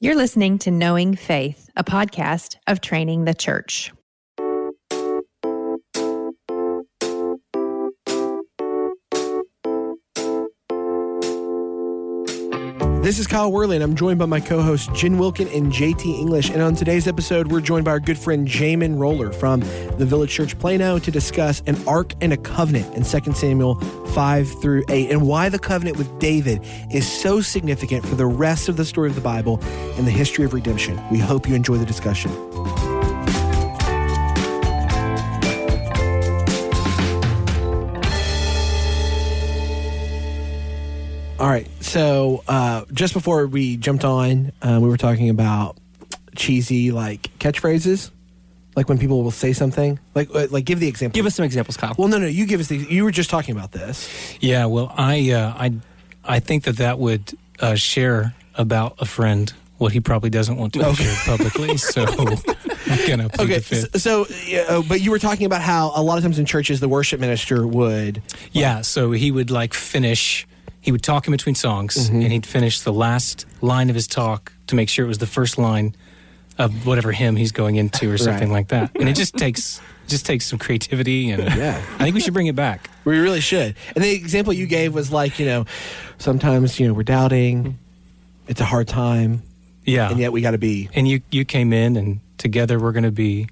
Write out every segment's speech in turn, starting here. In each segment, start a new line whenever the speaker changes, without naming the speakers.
You're listening to Knowing Faith, a podcast of Training the Church.
This is Kyle Worley, and I'm joined by my co hosts Jen Wilkin and JT English. And on today's episode, we're joined by our good friend Jamin Roller from the Village Church Plano to discuss an ark and a covenant in 2 Samuel 5 through 8 and why the covenant with David is so significant for the rest of the story of the Bible and the history of redemption. We hope you enjoy the discussion. All right. So uh, just before we jumped on, uh, we were talking about cheesy like catchphrases, like when people will say something. Like, uh, like give the example.
Give us some examples, Kyle.
Well, no, no. You give us the. You were just talking about this.
Yeah, well, I uh, I I think that that would uh, share about a friend what he probably doesn't want to
Okay.
share publicly. So I'm gonna
Okay.
the fifth.
So, so uh, but you were talking about how a lot of times in churches the worship minister would.
Yeah, so he would like finish. He would talk in between songs,
Mm-hmm.
and he'd finish the last line of his talk to make sure it was the first line of whatever hymn he's going into, or something
Right.
like that. And it just takes just takes some creativity, and
Yeah.
I think we should bring it back.
We really should. And the example you gave was like, you know, sometimes you know we're doubting. It's a hard time,
Yeah,
and yet we got to be.
and you you came in, and together we're going to be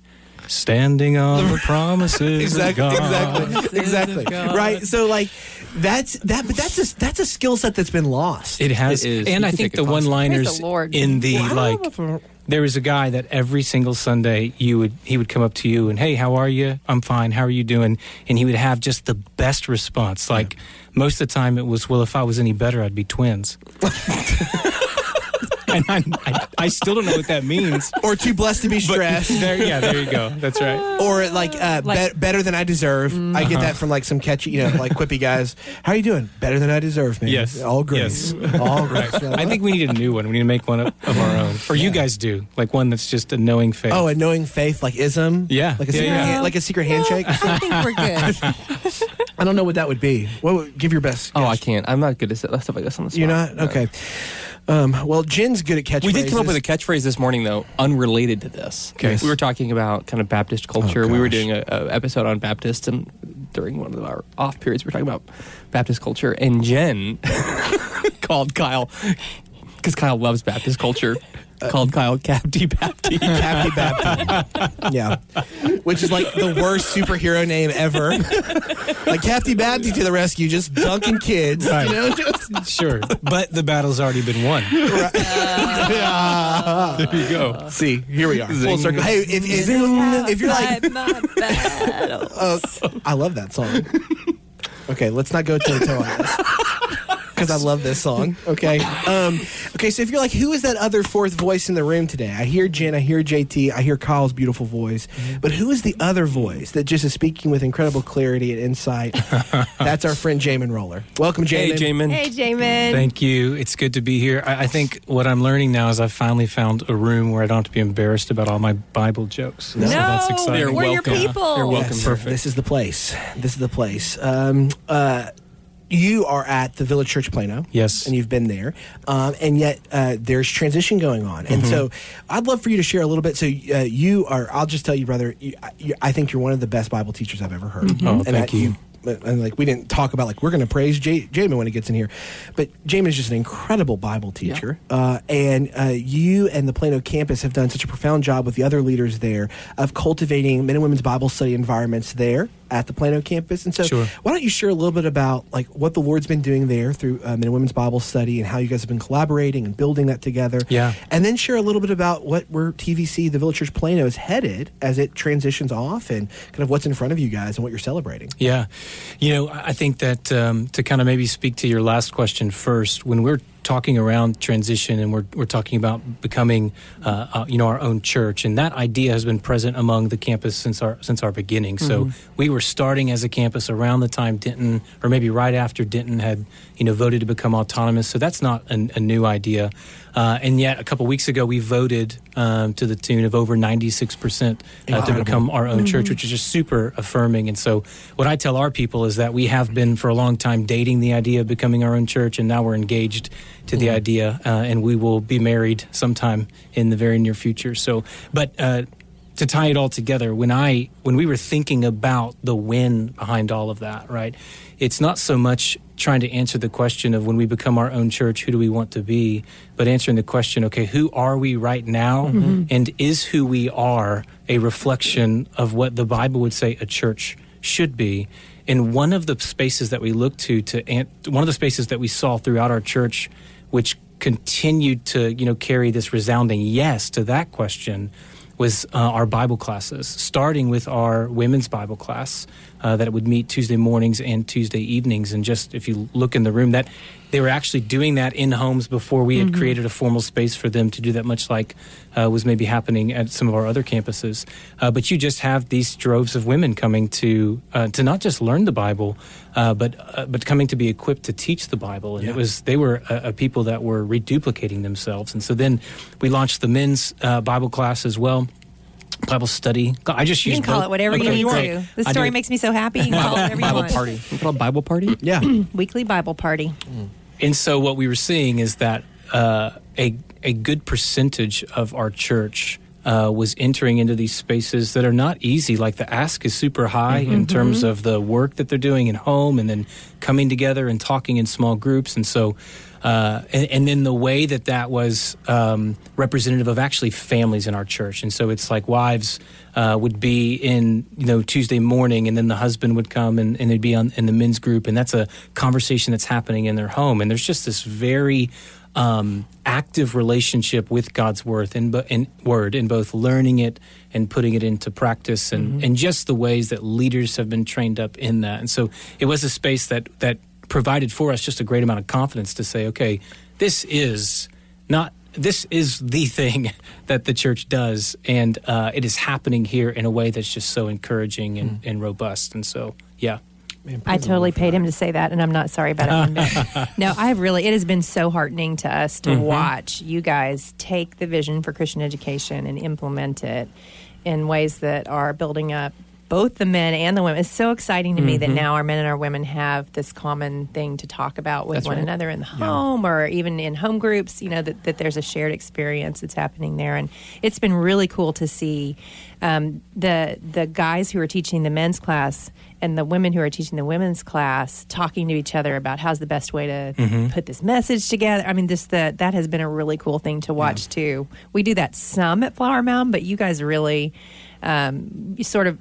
standing on the promises
Exactly,
of God.
exactly, exactly. Right. So like, that's that. But that's a that's a skill set that's been lost.
It has,
It is.
and
You
I think the one-liners
the
in the
Well,
like. There was a guy that every single Sunday you would he would come up to you and hey how are you I'm fine how are you doing and he would have just the best response like most of the time it was well if I was any better I'd be twins and I, I, I still don't know what that means
or too blessed to be
but
stressed.
there yeah there you go that's right
or like, uh,
Like-
be- better than I deserve. I get that from like some catchy, you know, like quippy guys. How are you doing? Better than I deserve, man.
Yes.
all great.
Yes.
all great.
I think we need a new one we need to make one of, of our own or you guys do like one that's just a knowing faith
Oh, a knowing faith, like ism.
Yeah.
like a
Yeah,
secret,
yeah.
hand- like a secret handshake.
I think we're good.
I don't know what that would be. What? Would, give your best.
oh, I can't. I'm not good at stuff like this on the spot.
You're not
No.
okay. Um, well, Jen's good at catchphrases.
We did come up with a catchphrase this morning, though, unrelated to this.
Okay.
We were talking about kind of Baptist culture.
Oh,
we were doing a, a episode on Baptist, and during one of our off periods, we were talking about Baptist culture. And Jen called Kyle because Kyle loves Baptist culture. Called Kyle Capty Bapty.
Captain Bapty. yeah. Which is like the worst superhero name ever. like Captain Bapty to the rescue, just dunking kids. You know, just
sure but the battle's already been won
there
you go.
See, here we are. Full circle. Hey, if, if, if you're like,
Fight my battles.
uh, I love that song. Okay, let's not go toe to toe on this. Because I love this song. Okay. Um, okay, so if you're like, who is that other fourth voice in the room today? I hear Jen, I hear JT, I hear Kyle's beautiful voice, but who is the other voice that just is speaking with incredible clarity and insight? That's our friend Jamin Roller. Welcome, Jamin.
Hey, Jamin.
Hey, Jamin.
Thank you. It's good to be here. I, I think what I'm learning now is I've finally found a room where I don't have to be embarrassed about all my Bible jokes.
no,
So that's exciting.
They're
we're your
welcome.
people.
They're welcome.
Yes,
Perfect.
This is the place. This is the place. Um, uh, you are at the Village Church Plano.
Yes.
And you've been there. Um, and yet uh, there's transition going on. And so I'd love for you to share a little bit. So uh, you are, I'll just tell you, brother, you, you, I think you're one of the best Bible teachers I've ever heard.
Oh,
and
thank
I-
you.
and like we didn't talk about like we're going to praise J- Jamin when he gets in here, but Jamin is just an incredible Bible teacher, uh, and uh, you and the Plano campus have done such a profound job with the other leaders there of cultivating men and women's Bible study environments there at the Plano campus. And so,
Sure.
why don't you share a little bit about like what the Lord's been doing there through men and women's Bible study and how you guys have been collaborating and building that together?
Yeah.
and then share a little bit about what where TVC, the Village Church Plano, is headed as it transitions off, and kind of what's in front of you guys and what you're celebrating.
Yeah. You know, I I think that um, to kind of maybe speak to your last question first, when we're talking around transition and we're, we're talking about becoming, uh, uh, you know, our own church, and that idea has been present among the campus since our since our beginning. So we were starting as a campus around the time Denton, or maybe right after Denton had, you know, voted to become autonomous. So that's not an, a new idea. Uh, and yet, a couple weeks ago, we voted um, to the tune of over 96% uh, to become our own church, which is just super affirming. And so, what I tell our people is that we have been for a long time dating the idea of becoming our own church, and now we're engaged to the idea, uh, and we will be married sometime in the very near future. So, but uh, to tie it all together, when I when we were thinking about the win behind all of that, right? It's not so much trying to answer the question of when we become our own church, who do we want to be, but answering the question, okay, who are we right now, mm-hmm. Mm-hmm. and is who we are a reflection of what the Bible would say a church should be? And one of the spaces that we look to to one of the spaces that we saw throughout our church, which continued to you know carry this resounding yes to that question was uh, our Bible classes, starting with our women's Bible class uh, that would meet Tuesday mornings and Tuesday evenings. And just if you look in the room, that they were actually doing that in homes before we had created a formal space for them to do that, much like uh, was maybe happening at some of our other campuses. Uh, but you just have these droves of women coming to uh, to not just learn the Bible, uh, but uh, but coming to be equipped to teach the Bible. And
Yeah.
it was they were a, a people that were reduplicating themselves. And so then we launched the men's uh, Bible class as well. Bible study. I just
You
use
can call
both.
it whatever
Okay,
you need
great.
to. The story makes me so happy. You can call it whatever you
Bible
want.
party. You call it Bible party?
Yeah.
Weekly Bible party.
And so what we were seeing is that uh, a a good percentage of our church uh, was entering into these spaces that are not easy. Like the ask is super high in terms of the work that they're doing at home, and then coming together and talking in small groups. And so, uh, and, and then the way that that was um, representative of actually families in our church. And so it's like wives uh, would be in you know Tuesday morning, and then the husband would come and, and they'd be on in the men's group, and that's a conversation that's happening in their home. And there's just this very um, active relationship with God's word and, word, in both learning it and putting it into practice, and, and just the ways that leaders have been trained up in that. And so it was a space that that provided for us just a great amount of confidence to say, okay, this is not this is the thing that the church does, and uh, it is happening here in a way that's just so encouraging and, and robust. And so, yeah.
Man,
I totally paid
that.
him to say that, and I'm not sorry about it. no, I have really. It has been so heartening to us to watch you guys take the vision for Christian education and implement it in ways that are building up both the men and the women. It's so exciting to me that now our men and our women have this common thing to talk about with
That's
one
right.
another in the home or even in home groups. You know that, that there's a shared experience that's happening there, and it's been really cool to see um, the the guys who are teaching the men's class and the women who are teaching the women's class talking to each other about how's the best way to put this message together. I mean, this the that has been a really cool thing to watch too. We do that some at Flower Mound, but you guys really um, sort of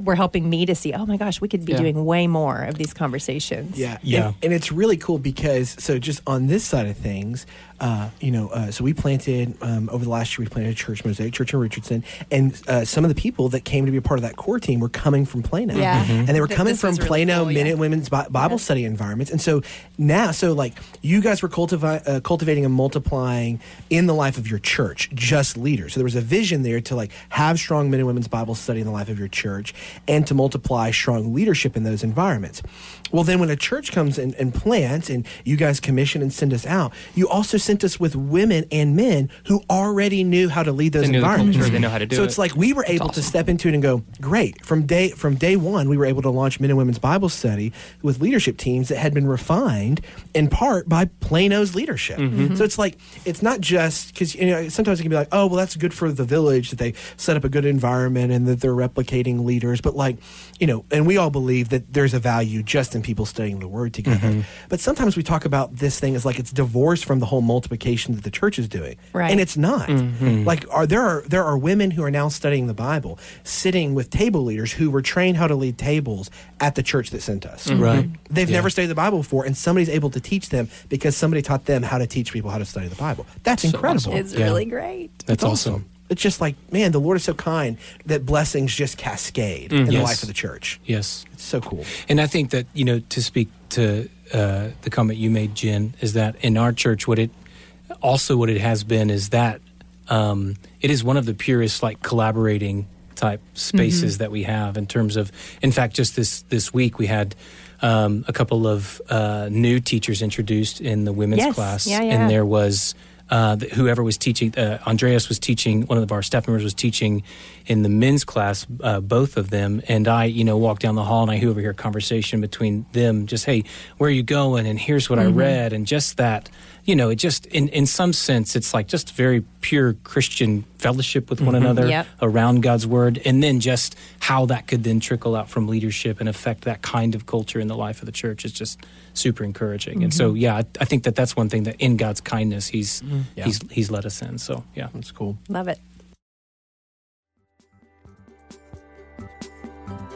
were helping me to see. Oh my gosh, we could be
Yeah.
doing way more of these conversations.
Yeah,
Yeah.
And, and it's really cool because so just on this side of things, uh, you know, uh, so we planted um, over the last year. We planted a church, Mosaic Church in Richardson, and uh, some of the people that came to be a part of that core team were coming from Plano.
Yeah. Mhm.
and they were
Th-
coming from
really
Plano
cool, yeah.
Men and Women's Bi- Bible
Yeah.
study environments, and so now, so like you guys were cultivi- uh, cultivating and multiplying in the life of your church, just leaders. So there was a vision there to like have strong men and women's Bible study in the life of your church, and to multiply strong leadership in those environments. Well, then when a church comes and, and plants, and you guys commission and send us out, you also sent us with women and men who already knew how to lead those
knew the
environments.
culture, they know how to do
so
it.
it's like we were able to step into it and go, great. From day from day one, we were able to launch men and women's Bible study with leadership teams that had been refined in part by Plano's leadership.
Mm-hmm.
So it's like it's not just because you know sometimes it can be like, oh well, that's good for the village that they set up a good environment and that they're replicating leaders, but like you know, and we all believe that there's a value just in people studying the Word together.
Mm-hmm.
But sometimes we talk about this thing as like it's divorced from the whole multiplication that the church is doing,
Right.
and it's not.
Mm-hmm.
Like, are there are there are women who are now studying the Bible, sitting with table leaders who were trained how to lead tables at the church that sent us.
Right.
They've
Yeah.
never studied the Bible before, and somebody's able to teach them because somebody taught them how to teach people how to study the Bible. That's incredible.
It's
Yeah.
really great.
That's
It's
awesome.
It's just like, man, the Lord is so kind that blessings just cascade in the life of the church.
Yes.
It's so cool.
And I think that you know to speak to uh, the comment you made, Jen, is that in our church, what it also what it has been is that um, it is one of the purest like collaborating type spaces that we have in terms of. In fact, just this this week we had. Um, a couple of uh, new teachers introduced in the women's
Yes.
class,
Yeah, yeah.
and there was uh, whoever was teaching, uh, Andreas was teaching, one of our staff members was teaching in the men's class, uh, both of them. And I, you know, walked down the hall and I overhear a conversation between them, just, hey, where are you going? And here's what
Mm-hmm.
I read. And just that, you know, it just, in, in some sense, it's like just very pure Christian fellowship with one mm-hmm. another
Yep.
around God's word. And then just how that could then trickle out from leadership and affect that kind of culture in the life of the church is just super encouraging. And so, mm-hmm. yeah, I, I think that that's one thing that in God's kindness, He's
Yeah.
He's He's let us in. So, yeah.
That's cool.
Love it.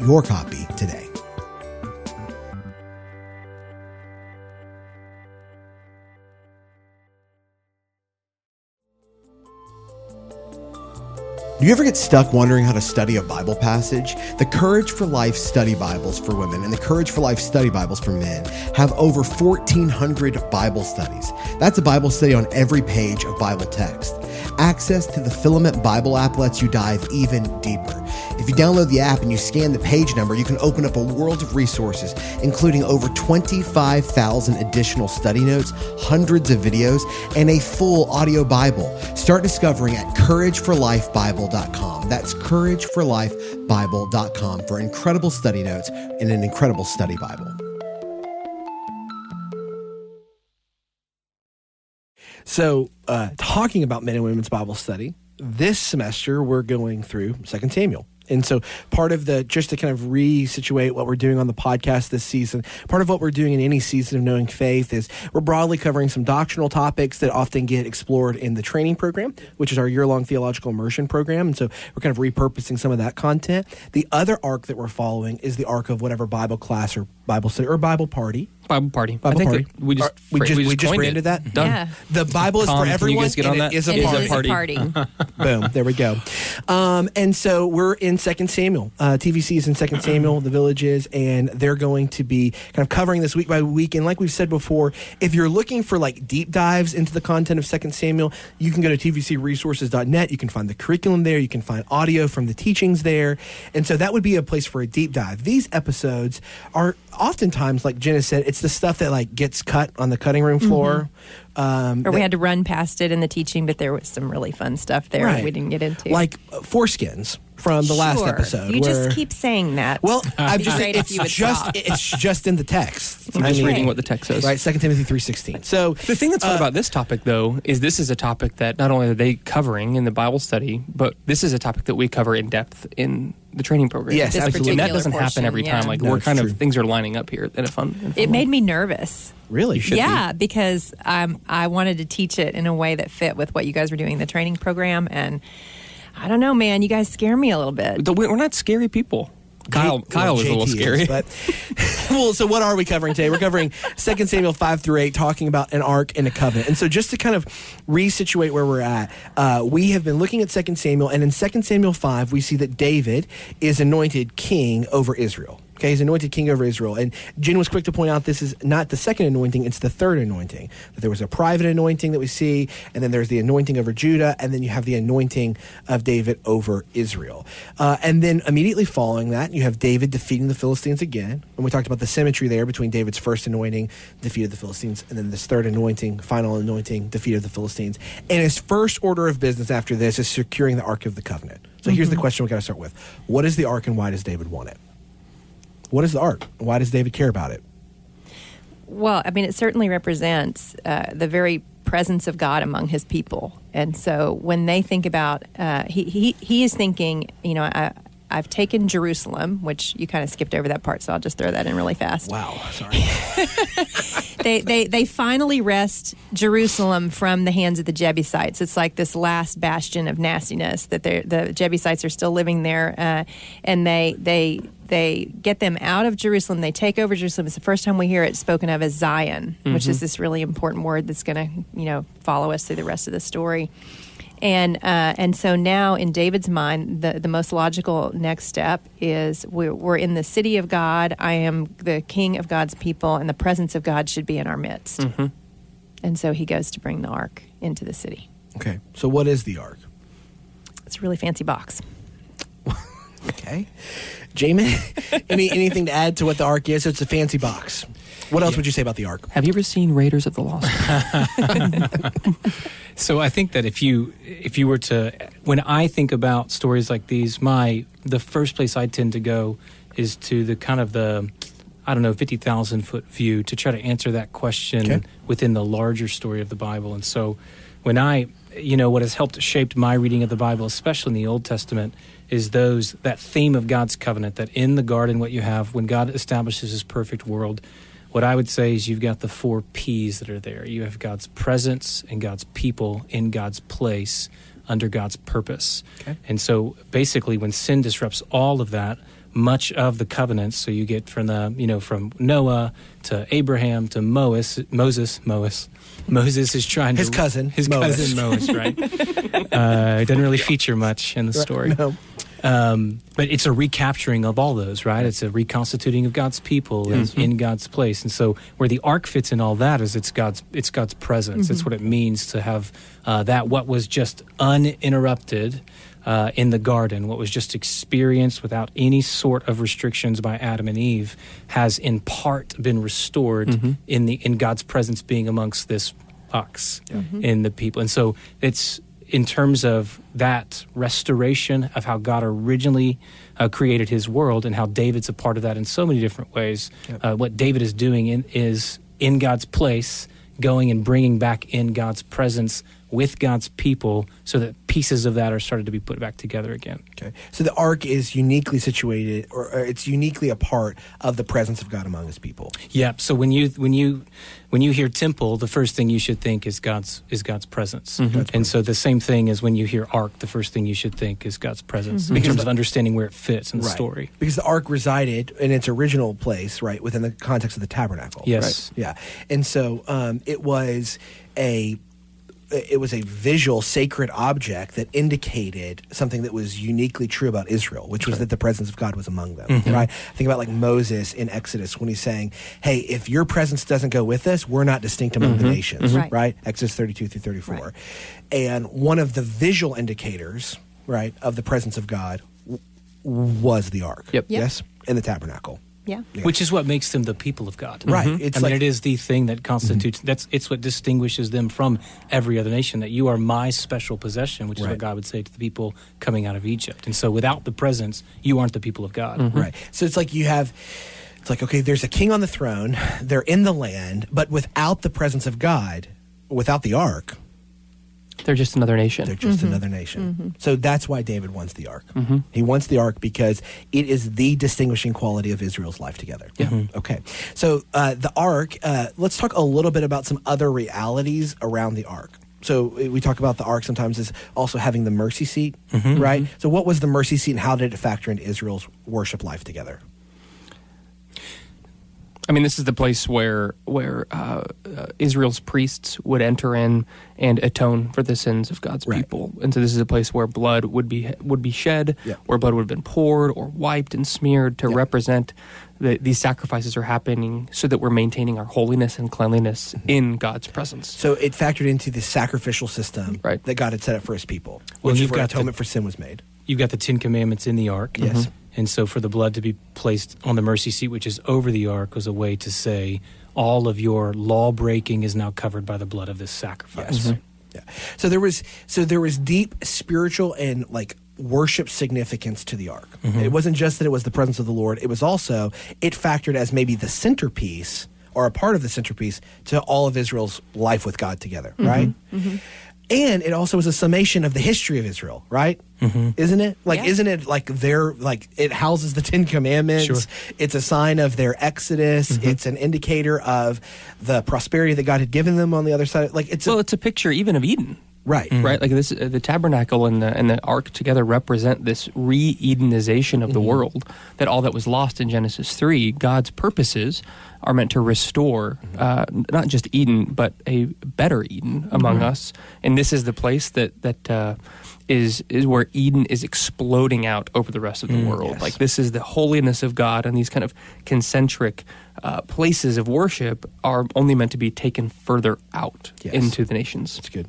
your copy today. Do you ever get stuck wondering how to study a Bible passage? The Courage for Life study Bibles for women and the Courage for Life study Bibles for men have over 1,400 Bible studies. That's a Bible study on every page of Bible text. Access to the Filament Bible app lets you dive even deeper. If you download the app and you scan the page number, you can open up a world of resources, including over 25,000 additional study notes, hundreds of videos, and a full audio Bible. Start discovering at courageforlifebible.com. That's courageforlifebible.com for incredible study notes and an incredible study Bible.
So, uh, talking about men and women's Bible study, this semester we're going through Second Samuel. And so, part of the just to kind of resituate what we're doing on the podcast this season, part of what we're doing in any season of Knowing Faith is we're broadly covering some doctrinal topics that often get explored in the training program, which is our year long theological immersion program. And so, we're kind of repurposing some of that content. The other arc that we're following is the arc of whatever Bible class or Bible study or Bible party
Bible party.
Bible
I think
party.
that we just
Or- we
fra-
just- we just
coined
branded
it.
that?
Done.
Yeah.
the Bible is
Tom,
for
can you
everyone.
guys get on
and
that?
It is a
It
party.
is a party.
Boom. There we go. Um, and so we're in Second Samuel. Uh, TVC is in Second Samuel, the villages, and they're going to be kind of covering this week by week. And like we've said before, if you're looking for like deep dives into the content of Second Samuel, you can go to tvcresources.net. You can find the curriculum there. You can find audio from the teachings there. And so that would be a place for a deep dive. These episodes are oftentimes, like Jenna said, it's the stuff that like gets cut on the cutting room floor. Um,
Or we
that-
had to run past it in the teaching, but there was some really fun stuff there
Right.
we didn't get into.
like uh, foreskins from the last
Sure.
episode.
You
where,
just keep saying that.
well, I'm
It'd be
just
great
it's
if you would
just
stop.
it's just in the text.
I'm
I
just
mean,
reading what the text says.
right. Second Timothy three sixteen. So
The thing that's fun
uh,
about this topic, though, is this is a topic that not only are they covering in the Bible study, but this is a topic that we cover in depth in the training program.
Yes,
This
absolutely.
And that
particular
doesn't happen
portion,
every
yeah.
time. Like
No,
we're
it's
kind
true.
of things are lining up here in a fun. in a fun
it
way.
made me nervous.
really,
should be.
yeah, because um, I wanted to teach it in a way that fit with what you guys were doing in the training program, and I don't know, man. You guys scare me a little bit.
We're not scary people. Kyle,
J-
Kyle
well,
was a little scary.
is, but well, so what are we covering today? We're covering Second Samuel five through eight, talking about an ark and a covenant. And so, just to kind of resituate where we're at, uh, we have been looking at Second Samuel, and in Second Samuel five, we see that David is anointed king over Israel. Okay, he's anointed king over Israel. And Jen was quick to point out this is not the second anointing, it's the third anointing. That there was a private anointing that we see, and then there's the anointing over Judah, and then you have the anointing of David over Israel. Uh, and then immediately following that, you have David defeating the Philistines again. And we talked about the symmetry there between David's first anointing, defeat of the Philistines, and then this third anointing, final anointing, defeat of the Philistines. And his first order of business after this is securing the Ark of the Covenant. So here's the question we got to start with What is the Ark, and why does David want it? What is the art? Why does David care about it?
Well, I mean, it certainly represents uh, the very presence of God among His people, and so when they think about, uh, he he he is thinking, you know, I. I've taken Jerusalem, which you kind of skipped over that part, so I'll just throw that in really fast.
Wow, sorry.
they, they they finally wrest Jerusalem from the hands of the Jebusites. It's like this last bastion of nastiness that the Jebusites are still living there, uh, and they they they get them out of Jerusalem. They take over Jerusalem. It's the first time we hear it spoken of as Zion, which is this really important word that's going to, you know, follow us through the rest of the story. And uh, and so now in David's mind, the, the most logical next step is we're, we're in the city of God. I am the king of God's people, and the presence of God should be in our midst. And so he goes to bring the ark into the city.
Okay. So what is the ark?
It's a really fancy box.
Okay. Jamin, any anything to add to what the ark is? It's a fancy box. What else would you say about the ark?
Have you ever seen Raiders of the Lost?
So I think that if you if you were to when I think about stories like these, my the first place I tend to go is to the kind of the I don't know fifty thousand foot view to try to answer that question
Okay.
within the larger story of the Bible. And so when I you know what has helped shaped my reading of the Bible, especially in the Old Testament, is those that theme of God's covenant that in the garden what you have when God establishes His perfect world. What I would say is you've got the four P's that are there. You have God's presence and God's people in God's place under God's purpose.
Okay.
And so basically when sin disrupts all of that, much of the covenants, so you get from the, you know, from Noah to Abraham to Moses, Moses, Moses. Moses is trying
His
to
cousin,
his cousin Moses, right? uh, it doesn't really feature much in the story.
No.
Um, but it's a recapturing of all those, right? It's a reconstituting of God's people in- in God's place, and so where the ark fits in all that is it's God's it's God's presence. It's what it means to have uh, that what was just uninterrupted uh, in the garden, what was just experienced without any sort of restrictions by Adam and Eve, has in part been restored in the in God's presence being amongst this ox in the people, and so it's in terms of that restoration of how God originally uh, created his world and how David's a part of that in so many different ways. Uh, what David is doing in, is in God's place, going and bringing back in God's presence with God's people so that pieces of that are started to be put back together again.
Okay. So the ark is uniquely situated, or, or it's uniquely a part of the presence of God among His people.
Yeah. So when you when you when you hear temple, the first thing you should think is God's is God's presence. And so the same thing as when you hear ark, the first thing you should think is God's presence in terms of understanding where it fits in the story.
Because the ark resided in its original place, right, within the context of the tabernacle.
Yes.
Right? Yeah. And so um, it was a it was a visual sacred object that indicated something that was uniquely true about Israel, which was that the presence of God was among them.
Mm-hmm.
Right? Think about like Moses in Exodus when he's saying, "Hey, if your presence doesn't go with us, we're not distinct among
Mm-hmm.
the nations."
Right.
Right? Exodus 32 through 34.
Right.
And one of the visual indicators, right, of the presence of God w- was the ark.
Yep.
Yep.
Yes, in the tabernacle.
Yeah.
Yeah.
which is what makes them the people of God.
Right.
Mhm.
It's
I
like-
mean, it is the thing that constitutes. That's it's what distinguishes them from every other nation. That you are my special possession, which is
Right.
what God would say to the people coming out of Egypt. And so, without the presence, you aren't the people of God.
Right. So it's like you have. It's like okay, there's a king on the throne. They're in the land, but without the presence of God, without the ark,
They're just another nation.
they're just another nation. So that's why David wants the ark. He wants the ark because it is the distinguishing quality of Israel's life together. Yeah. Okay. So uh, the ark. Uh, let's talk a little bit about some other realities around the ark. So uh, we talk about the ark sometimes as also having the mercy seat, right? So what was the mercy seat, and how did it factor into Israel's worship life together?
I mean, this is the place where where uh, uh, Israel's priests would enter in and atone for the sins of God's
Right.
people, and so this is a place where blood would be would be shed,
Yeah.
where blood would have been poured or wiped and smeared to
Yeah.
represent that these sacrifices are happening so that we're maintaining our holiness and cleanliness
Mm-hmm.
in God's presence.
So it factored into the sacrificial system
Right.
that God had set up for His people,
Well,
which is
you've
where
got the-
atonement for sin was made.
You've got the Ten Commandments in the ark.
Yes. Mhm.
And so, for the blood to be placed on the mercy seat, which is over the ark, was a way to say all of your law breaking is now covered by the blood of this sacrifice.
Yes. Yeah. So there was so there was deep spiritual and like worship significance to the ark. Mm-hmm. It wasn't just that it was the presence of the Lord, it was also it factored as maybe the centerpiece or a part of the centerpiece to all of Israel's life with God together, mm-hmm. right? Mm-hmm. And it also is a summation of the history of Israel, right? Mm-hmm. Isn't it? Like,
Yeah.
isn't it like their like it houses the Ten Commandments?
Sure.
It's a sign of their exodus. Mm-hmm. It's an indicator of the prosperity that God had given them on the other side. Like, it's a,
Well, it's a picture even of Eden.
Right.
right? Like this, uh, the tabernacle and the and the ark together represent this re-Edenization of the world. That all that was lost in Genesis three, God's purposes are meant to restore uh, not just Eden, but a better Eden among us. And this is the place that that. Uh, is, is where Eden is exploding out over the rest of the world.
yes.
Like this is the holiness of God, and these kind of concentric uh, places of worship are only meant to be taken further out
Yes.
into the nations.
It's good.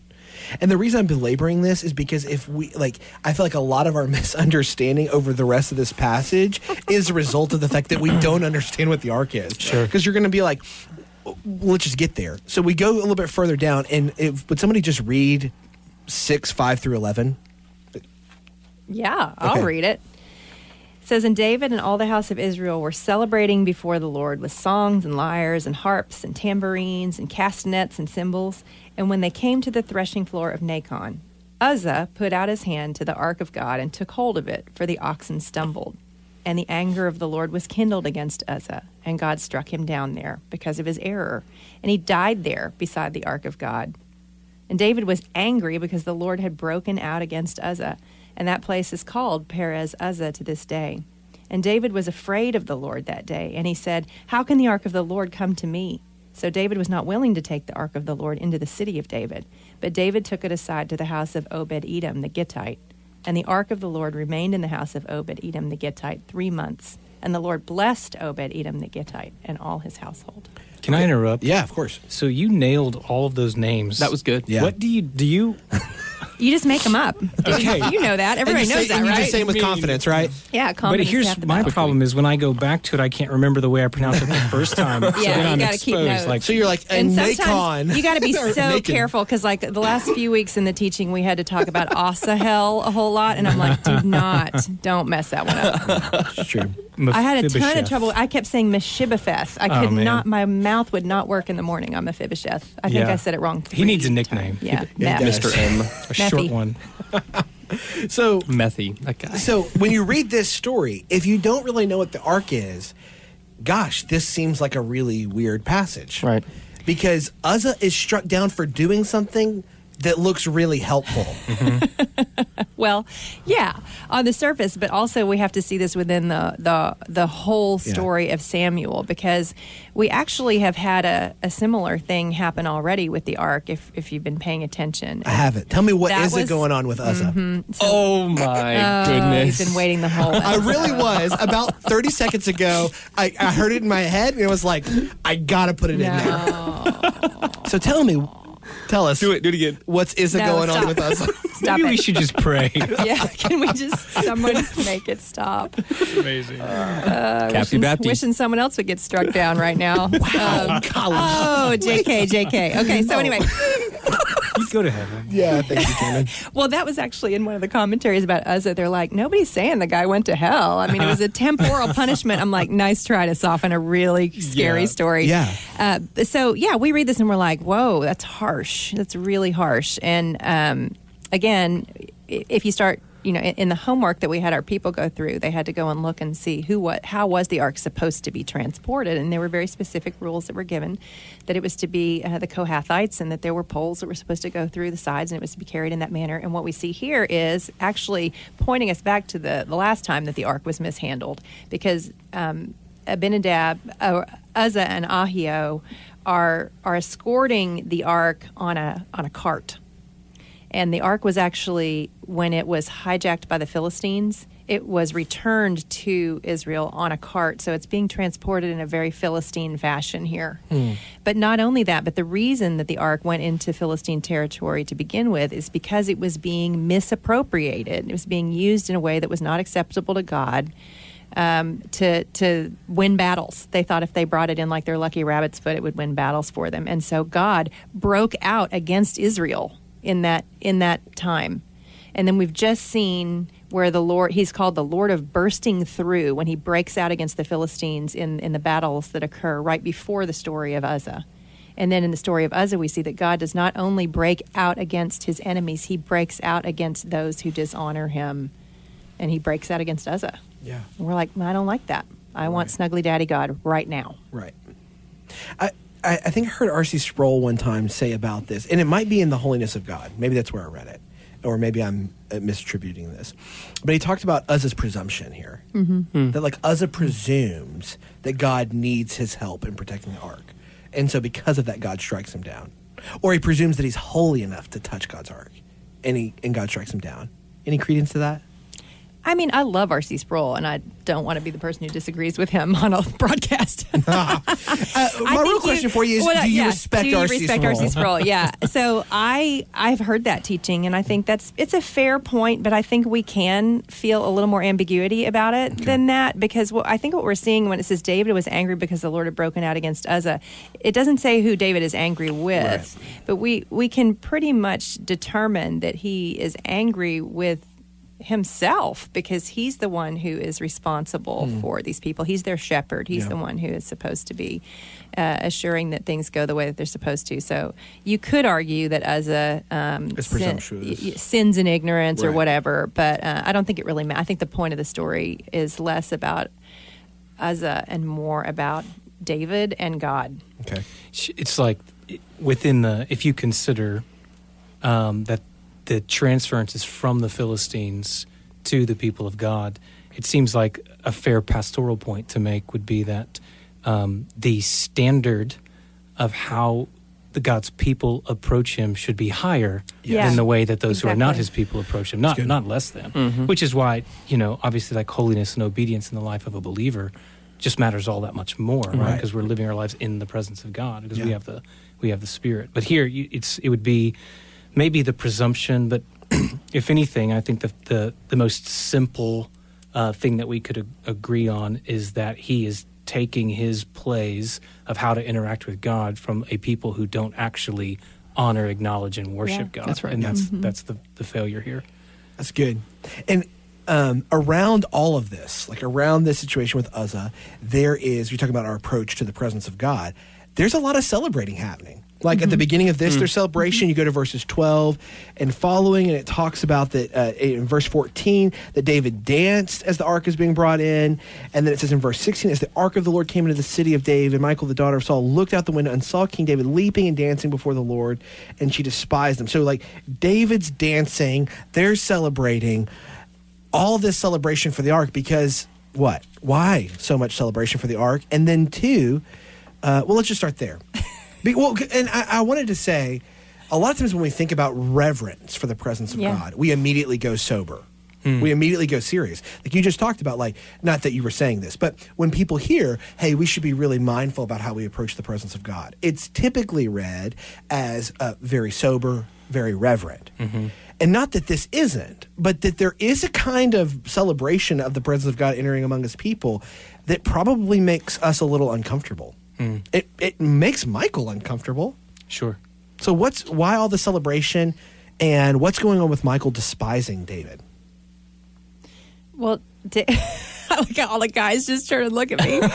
And the reason I'm belaboring this is because if we like, I feel like a lot of our misunderstanding over the rest of this passage is a result of the fact that we don't understand what the ark is.
Sure.
Because you're going to be like, let's just get there. So we go a little bit further down, and if, would somebody just read six, five through eleven?
Yeah, I'll
Okay.
read it. It says, And David and all the house of Israel were celebrating before the Lord with songs and lyres and harps and tambourines and castanets and cymbals. And when they came to the threshing floor of Nacon, Uzzah put out his hand to the ark of God and took hold of it, for the oxen stumbled. And the anger of the Lord was kindled against Uzzah, and God struck him down there because of his error. And he died there beside the ark of God. And David was angry because the Lord had broken out against Uzzah, and that place is called Perez Uzzah to this day. And David was afraid of the Lord that day, and he said, How can the ark of the Lord come to me? So David was not willing to take the ark of the Lord into the city of David, but David took it aside to the house of Obed Edom the Gittite. And the ark of the Lord remained in the house of Obed Edom the Gittite three months. And the Lord blessed Obed Edom the Gittite and all his household.
Can I interrupt?
Yeah, of course.
So you nailed all of those names.
That was good.
Yeah.
What do you do? You
You just make them up.
Okay.
You know that. Everybody knows
say,
that,
and you
right?
just say it with confidence, right?
Yeah,
but
confidence is
here's my
battle.
problem is when I go back to it, I can't remember the way I pronounced it the first time. so
Yeah,
then
you
I'm
gotta keep
exposed.
notes.
Like
So you're like,
And
and
sometimes
Nacon.
you got to be so
Nacon.
careful because, like, the last few weeks in the teaching, we had to talk about Asahel a whole lot, and I'm like, do not, don't mess that one up.
It's true.
I had a ton of trouble. I kept saying Mephibosheth. I
Oh,
could
man.
not. My mouth would not work in the morning on Mephibosheth. I think
Yeah.
I said it wrong.
He needs a nickname.
times. Yeah,
Yeah, he
Mr. M.
A short one.
So
Methy, that guy.
So when you read this story, if you don't really know what the ark is, gosh, this seems like a really weird passage.
Right.
Because Uzzah is struck down for doing something that looks really helpful.
Well, yeah, on the surface, but also we have to see this within the the the whole
Yeah.
story of Samuel because we actually have had a, a similar thing happen already with the ark. If if you've been paying attention,
I haven't. Tell me what is
That
is it going on with Uzzah? Mm-hmm.
oh my uh,
Oh,
goodness!
he's been waiting the whole.
I really was. About 30 seconds ago, I, I heard it in my head and it was like, I gotta put it in there. So tell me, tell us.
do it. Do it again.
What's is it
No,
going on with us?
Stop
Maybe we should just pray.
Yeah, can we just someone make it stop?
Amazing.
Captain
Wishing,
Baptist.
wishing someone else would get struck down right now. Um, oh, JK, JK. Okay, so anyway,
You go to heaven.
yeah, thank you, Jamin.
well, that was actually in one of the commentaries about Uzzah. They're like, nobody's saying the guy went to hell. I mean, it was a temporal punishment. I'm like, nice try to soften a really scary
Yeah.
story.
Yeah.
Uh, so yeah, we read this and we're like, whoa, that's harsh. That's really harsh. And um, again, if you start, you know, in, in the homework that we had our people go through, they had to go and look and see who, what, how was the ark supposed to be transported, and there were very specific rules that were given that it was to be uh, the Kohathites, and that there were poles that were supposed to go through the sides, and it was to be carried in that manner. And what we see here is actually pointing us back to the the last time that the ark was mishandled, because. Um, Abinadab, uh, Uzzah, and Ahio are are escorting the ark on a on a cart, and the ark was actually when it was hijacked by the Philistines. It was returned to Israel on a cart, so it's being transported in a very Philistine fashion here. But not only that, but the reason that the ark went into Philistine territory to begin with is because it was being misappropriated. It was being used in a way that was not acceptable to God um, to to win battles. They thought if they brought it in like their lucky rabbit's foot, it would win battles for them. And so God broke out against Israel in that in that time. And then we've just seen where the Lord he's called the Lord of bursting through when he breaks out against the Philistines in in the battles that occur right before the story of Uzzah. And then in the story of Uzzah, we see that God does not only break out against his enemies, he breaks out against those who dishonor him. And he breaks out against Uzzah.
Yeah.
And we're like, I don't like that. I want Snuggly Daddy God right now.
Right. I I, I think I heard R.C. Sproul one time say about this, and it might be in the Holiness of God. Maybe that's where I read it, or maybe I'm uh, misattributing this. But he talked about Uzzah's presumption here, mm-hmm. that like Uzzah presumes that God needs his help in protecting the ark, and so because of that, God strikes him down, or he presumes that he's holy enough to touch God's ark, and he and God strikes him down. Any credence to that?
I mean, I love R.C. Sproul, and I don't want to be the person who disagrees with him on a broadcast.
Uh, my real question for you is:
well,
Do you
yeah,
respect
do you
R.C.
respect
Sproul?
R.C. Sproul? Yeah. So I I've heard that teaching, and I think that's it's a fair point, but I think we can feel a little more ambiguity about it than that because I think what we're seeing when it says David was angry because the Lord had broken out against Uzzah, it doesn't say who David is angry with, but we we can pretty much determine that he is angry with himself because he's the one who is responsible for these people. He's their shepherd. He's.
Yeah.
the one who is supposed to be uh, assuring that things go the way that they're supposed to. So you could argue that as a um,
It's
sin-
presumptuous.
y- y- sins and ignorance or whatever, but uh, I don't think it really. matters. I think the point of the story is less about Uzzah and more about David and God.
Okay.
it's like within the if you consider um, that the transference is from the Philistines to the people of God, it seems like a fair pastoral point to make would be that um, the standard of how the God's people approach Him should be higher
Yeah.
than the way that those who are not His people approach Him, not not less than.
Mm-hmm.
Which is why you know obviously like holiness and obedience in the life of a believer just matters all that much more, right?
Right.
Because we're living our lives in the presence of God because we have the we have the Spirit. But here, you, it's it would be maybe the presumption, but if anything, I think the the, the most simple uh, thing that we could ag- agree on is that He is taking His plays of how to interact with God from a people who don't actually honor, acknowledge, and worship
Yeah.
God.
That's right.
and that's
Mm-hmm.
that's the the failure here.
That's good. And um, around all of this, like around this situation with Uzzah, there is, we're talking about our approach to the presence of God, there's a lot of celebrating happening. Like at the beginning of this, there's celebration. You go to verses 12 and following, and it talks about that uh, in verse 14 that David danced as the ark is being brought in. And then it says in verse 16, as the ark of the Lord came into the city of David, and Michal, the daughter of Saul, looked out the window and saw King David leaping and dancing before the Lord, and she despised him. So, like, David's dancing, they're celebrating all this celebration for the ark because what? Why so much celebration for the ark? And then two, uh, well, let's just start there. Be, well, and I, I wanted to say, a lot of times when we think about reverence for the presence of
Yeah.
God, we immediately go sober. We immediately go serious. Like you just talked about, like, not that you were saying this, but when people hear, hey, we should be really mindful about how we approach the presence of God, it's typically read as uh, very sober, very reverent. And not that this isn't, but that there is a kind of celebration of the presence of God entering among his people that probably makes us a little uncomfortable. Mm. It, it makes Michal uncomfortable.
Sure.
So what's why all the celebration and what's going on with Michael despising David?
Well, da- I like all the guys just turn and look at me.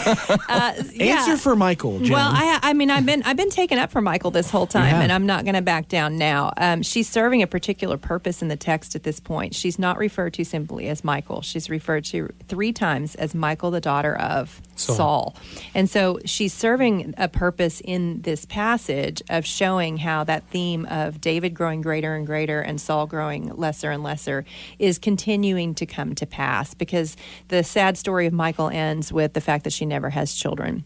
Uh, yeah.
Answer for Michal, Jen.
Well, I, I mean, I've been I've been taken up for Michal this whole time, and I'm not going to back down now. Um, she's serving a particular purpose in the text at this point. She's not referred to simply as Michal. She's referred to three times as Michal, the daughter of
Saul.
Saul. And so she's serving a purpose in this passage of showing how that theme of David growing greater and greater and Saul growing lesser and lesser is continuing to come to pass because the sad story of Michal ends with the fact that she never has children.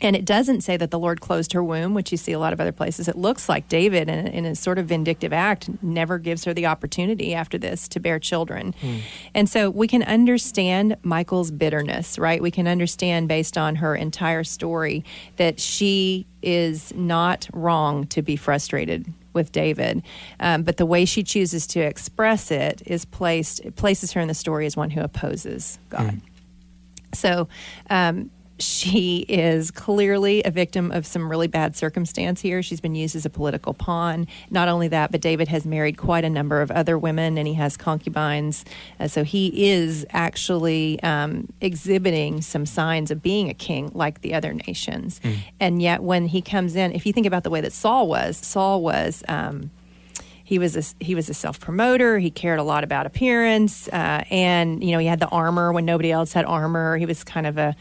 And it doesn't say that the Lord closed her womb, which you see a lot of other places. It looks like David, in, in a sort of vindictive act, never gives her the opportunity after this to bear children. And so we can understand Michal's bitterness, right? We can understand based on her entire story that she is not wrong to be frustrated with David, um, but the way she chooses to express it is placed it places her in the story as one who opposes God. So um, she is clearly a victim of some really bad circumstance here. She's been used as a political pawn. Not only that, but David has married quite a number of other women and he has concubines. Uh, so he is actually um, exhibiting some signs of being a king like the other nations. And yet, when he comes in, if you think about the way that Saul was, Saul was. Um, he was a, he was a self promoter. He cared a lot about appearance, uh, and you know he had the armor when nobody else had armor. He was kind of a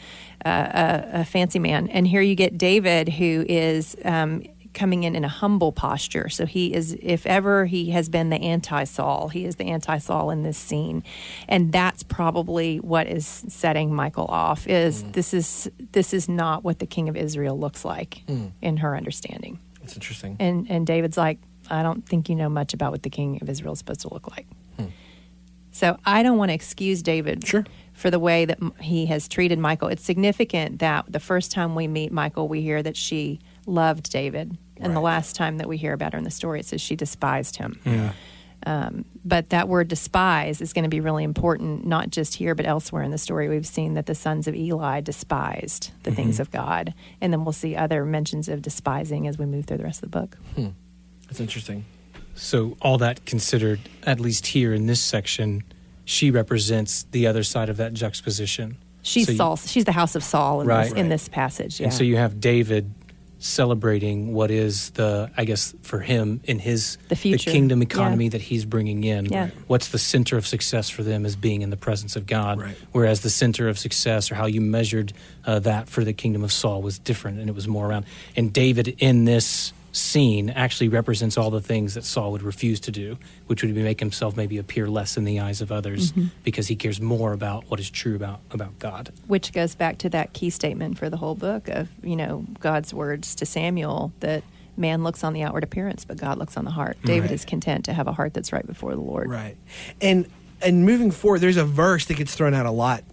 a, a, a fancy man. And here you get David, who is. Um, coming in in a humble posture. So he is, if ever he has been the anti Saul, he is the anti Saul in this scene, and that's probably what is setting Michal off. Is mm. this is this is not what the king of Israel looks like mm. in her understanding.
That's interesting.
And and David's like, I don't think you know much about what the king of Israel is supposed to look like. Hmm. So I don't want to excuse David
Sure.
For the way that he has treated Michal. It's significant that the first time we meet Michal, we hear that she loved David, and the last time that we hear about her in the story, it says she despised him. Um, but that word despise is going to be really important, not just here, but elsewhere in the story. We've seen that the sons of Eli despised the things of God. And then we'll see other mentions of despising as we move through the rest of the book.
That's interesting.
So, all that considered, at least here in this section, she represents the other side of that juxtaposition.
She's
So you-
Saul. She's the house of Saul in,
Right.
this, in this passage. Yeah.
And so you have David celebrating what is the, I guess, for him in his
The future.
kingdom
Yeah.
economy that he's bringing in.
Yeah. Right.
What's the center of success for them as being in the presence of God?
Right.
Whereas the center of success or how you measured uh, that for the kingdom of Saul was different and it was more around. And David in this scene actually represents all the things that Saul would refuse to do, which would be make himself maybe appear less in the eyes of others
Mm-hmm.
because he cares more about what is true about, about God.
which goes back to that key statement for the whole book of you know God's words to Samuel that man looks on the outward appearance, but God looks on the heart. David
Right.
is content to have a heart that's right before the Lord.
Right. And and moving forward, there's a verse that gets thrown out a lot,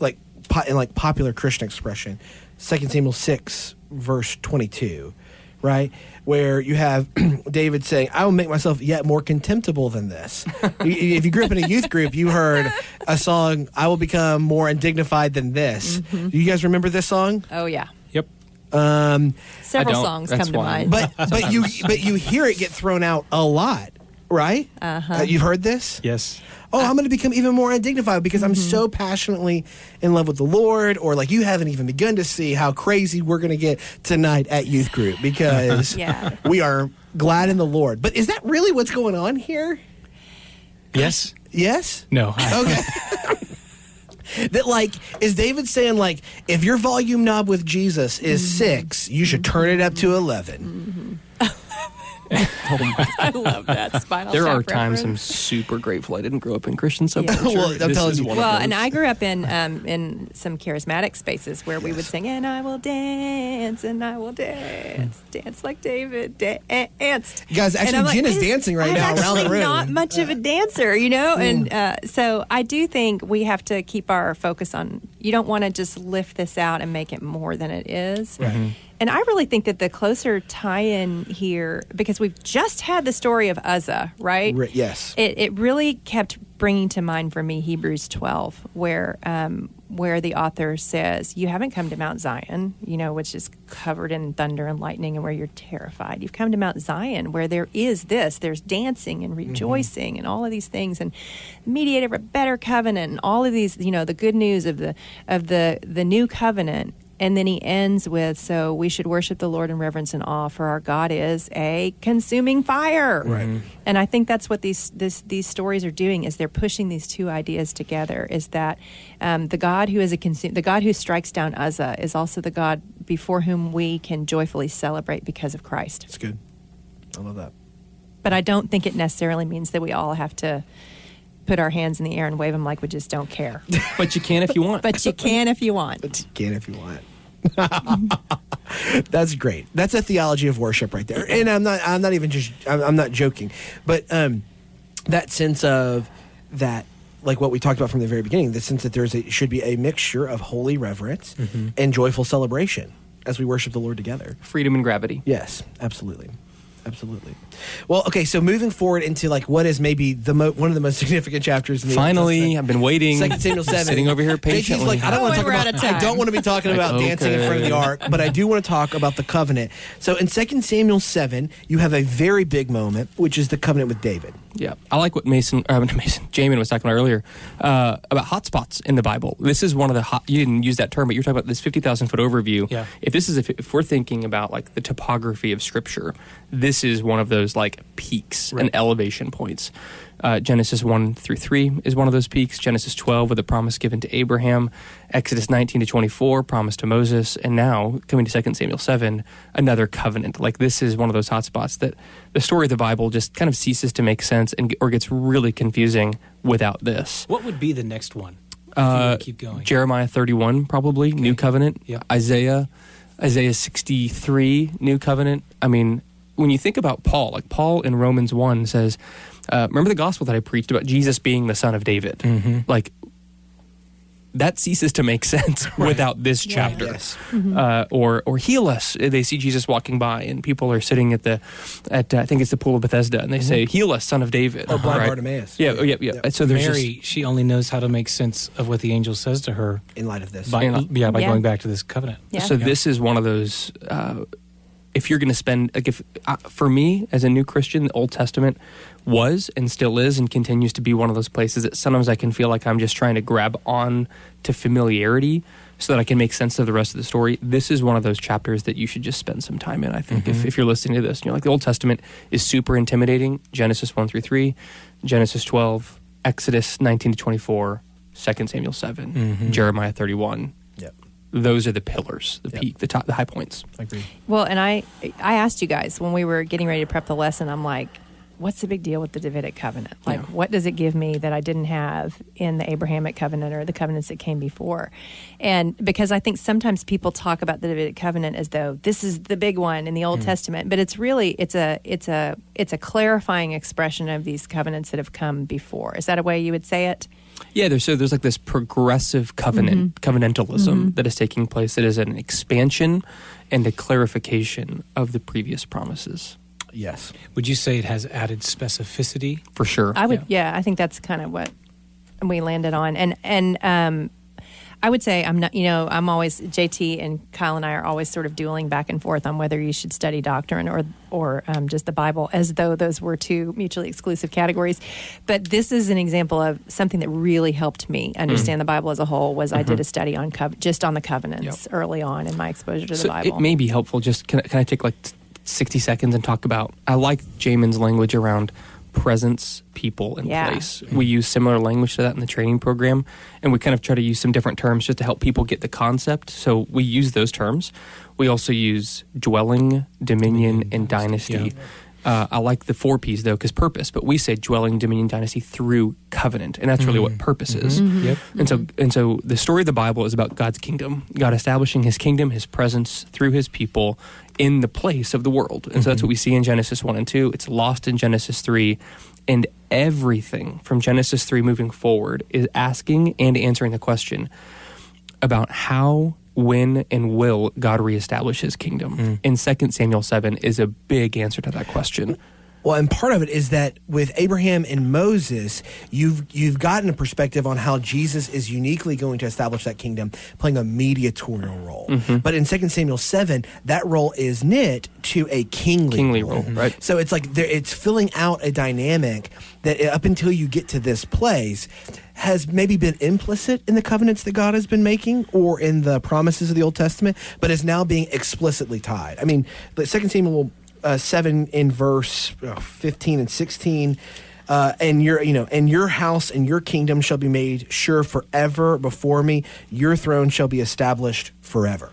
like po- in like popular Christian expression, Second Samuel six verse twenty two, right, where you have David saying, "I will make myself yet more contemptible than this." If you grew up in a youth group, you heard a song, "I will become more undignified than this."
Mm-hmm.
Do you guys remember this song?
Oh yeah,
Yep.
Um,
several songs
That's
come to
why.
mind.
but but you but you hear it get thrown out a lot, right? Uh-huh. Uh, you've heard this.
Yes.
oh, I'm going to become even more undignified because I'm so mm-hmm. passionately in love with the Lord, or like you haven't even begun to see how crazy we're going to get tonight at youth group because
Yeah.
we are glad in the Lord. But is that really what's going on here?
Yes.
Yes?
No. I-
Okay. that like is David saying like if your volume knob with Jesus is mm-hmm. six, you should turn it up to 11 mm-hmm.
I love that Spinal
There are
Tap
times I'm super grateful I didn't grow up in Christian
Yeah.
subculture.
Well, I'm
This
telling
is
you.
one
Well, and I grew up in um, in some charismatic spaces where we would sing, "And I will dance, and I will dance, dance like David danced."
Guys, actually,
And I'm
Jen is dancing right
I'm
now around the room."
Not much of a dancer, you know, and uh, so I do think we have to keep our focus on. You don't want to just lift this out and make it more than it is. And I really think that the closer tie-in here, because we've just had the story of Uzzah, right?
Ri- yes.
It, it really kept bringing to mind for me Hebrews 12, where um, where the author says, "You haven't come to Mount Zion, you know, which is covered in thunder and lightning, and where you're terrified. You've come to Mount Zion, where there is this. There's dancing and rejoicing, and all of these things, and mediator of a better covenant, and all of these, you know, the good news of the of the the new covenant." And then he ends with, "So we should worship the Lord in reverence and awe, for our God is a consuming fire."
Right.
And I think that's what these this, these stories are doing is they're pushing these two ideas together. Is that um, the God who is a consume, the God who strikes down Uzzah is also the God before whom we can joyfully celebrate because of Christ.
It's good. I love that.
But I don't think it necessarily means that we all have to put our hands in the air and wave them like we just don't care.
but you can if you want.
but you can if you want.
But you can if you want. That's great. That's a theology of worship right there. And I'm not. I'm not even just. I'm, I'm not joking. But um, that sense of that, like what we talked about from the very beginning, the sense that there's a should be a mixture of holy reverence and joyful celebration as we worship the Lord together.
Freedom and gravity.
Yes, absolutely. Absolutely. Well, okay, so moving forward into like what is maybe the mo- one of the most significant chapters in the Old
Finally,
Testament.
I've been waiting.
Second Samuel seven.
Sitting over here
JT's
patiently.
like, I don't want to talk
we're
about.
out of
I
time.
don't want to be talking about
Like,
dancing in front of the
okay.
ark, but I do want to talk about the covenant. So in Second Samuel seven, you have a very big moment, which is the covenant with David.
Yeah, I like what Mason, uh, not Mason, Jamin was talking about earlier uh, about hotspots in the Bible. This is one of the hot. You didn't use that term, but you're talking about this fifty thousand foot overview.
Yeah.
If this is if, if we're thinking about like the topography of Scripture, this is one of those like peaks and elevation points. Uh, Genesis one through three is one of those peaks. Genesis twelve with the promise given to Abraham. Exodus nineteen to twenty four, promise to Moses, and now coming to Second Samuel seven, another covenant. Like this is one of those hotspots that the story of the Bible just kind of ceases to make sense and or gets really confusing without this.
What would be the next one?
Uh,
keep going.
Jeremiah 31, probably, New Covenant.
Yeah.
Isaiah, Isaiah 63, New Covenant. I mean, when you think about Paul, like Paul in Romans 1 says, uh, remember the gospel that I preached about Jesus being the son of David?
Mm-hmm.
Like, that ceases to make sense without this chapter.
Yes.
Uh, or or heal us. They see Jesus walking by, and people are sitting at the at uh, I think it's the pool of Bethesda, and they say, "Heal us, son of David."
Or blind
Right?
Bartimaeus.
Yeah, oh, yeah, yeah.
Yep.
So there's
Mary,
just,
she only knows how to make sense of what the angel says to her
In light of this.
by
Yeah.
yeah by
Yeah.
going back to this covenant.
Yeah.
So this is one of those. Uh, if you're going to spend, like, if uh, for me as a new Christian, the Old Testament was and still is and continues to be one of those places that sometimes I can feel like I'm just trying to grab on to familiarity so that I can make sense of the rest of the story. This is one of those chapters that you should just spend some time in. I think if, if you're listening to this and you're like, the Old Testament is super intimidating. Genesis one through three, Genesis twelve, Exodus nineteen to twenty four, Second Samuel 7 Jeremiah thirty one
Yep.
Those are the pillars, the
Yep.
peak, the top, the high points.
I agree.
Well, and I I asked you guys when we were getting ready to prep the lesson. I'm like, what's the big deal with the Davidic covenant? Like,
Yeah.
what does it give me that I didn't have in the Abrahamic covenant or the covenants that came before? And because I think sometimes people talk about the Davidic covenant as though this is the big one in the Old hmm. Testament, but it's really it's a it's a it's a clarifying expression of these covenants that have come before. Is that a way you would say it?
Yeah, there's so there's like this progressive covenant covenantalism that is taking place. That is an expansion and a clarification of the previous promises,
Yes.
Would you say it has added specificity?
for sure.
I would, yeah. I think that's kind of what we landed on, and and um, I would say I'm not. You know, I'm always JT and Kyle and I are always sort of dueling back and forth on whether you should study doctrine or or um, just the Bible, as though those were two mutually exclusive categories. But this is an example of something that really helped me understand the Bible as a whole. Was I did a study on cov- just on the covenants early on in my exposure to
so
the Bible.
it may be helpful. Just can, I- can I take like 60 seconds and talk about? I like Jamin's language around presence, people, and
Yeah.
place. We use similar language to that in the training program, and we kind of try to use some different terms just to help people get the concept. So we use those terms. We also use dwelling, dominion, and dynasty. Uh, I like the four P's though, because purpose. But we say dwelling, dominion, dynasty through covenant, and that's really what mm-hmm. purpose mm-hmm. is. Mm-hmm.
Yep.
And so, and so, the story of the Bible is about God's kingdom, God establishing His kingdom, His presence through His people in the place of the world. And so that's what we mm-hmm. see in Genesis one and two. It's lost in Genesis three, and everything from Genesis three moving forward is asking and answering the question about how, when, and will God reestablish His kingdom. Mm. And Second Samuel seven is a big answer to that question.
Well, and part of it is that with Abraham and Moses, you've you've gotten a perspective on how Jesus is uniquely going to establish that kingdom, playing a mediatorial role. But in 2 Samuel seven, that role is knit to a kingly,
Kingly role, right.
So it's like there, it's filling out a dynamic that uh, up until you get to this place has maybe been implicit in the covenants that God has been making or in the promises of the Old Testament, but is now being explicitly tied. I mean, the Second Samuel uh, seven in verse uh, fifteen and sixteen. Uh, and your, you know, and your house and your kingdom shall be made sure forever before me. Your throne shall be established forever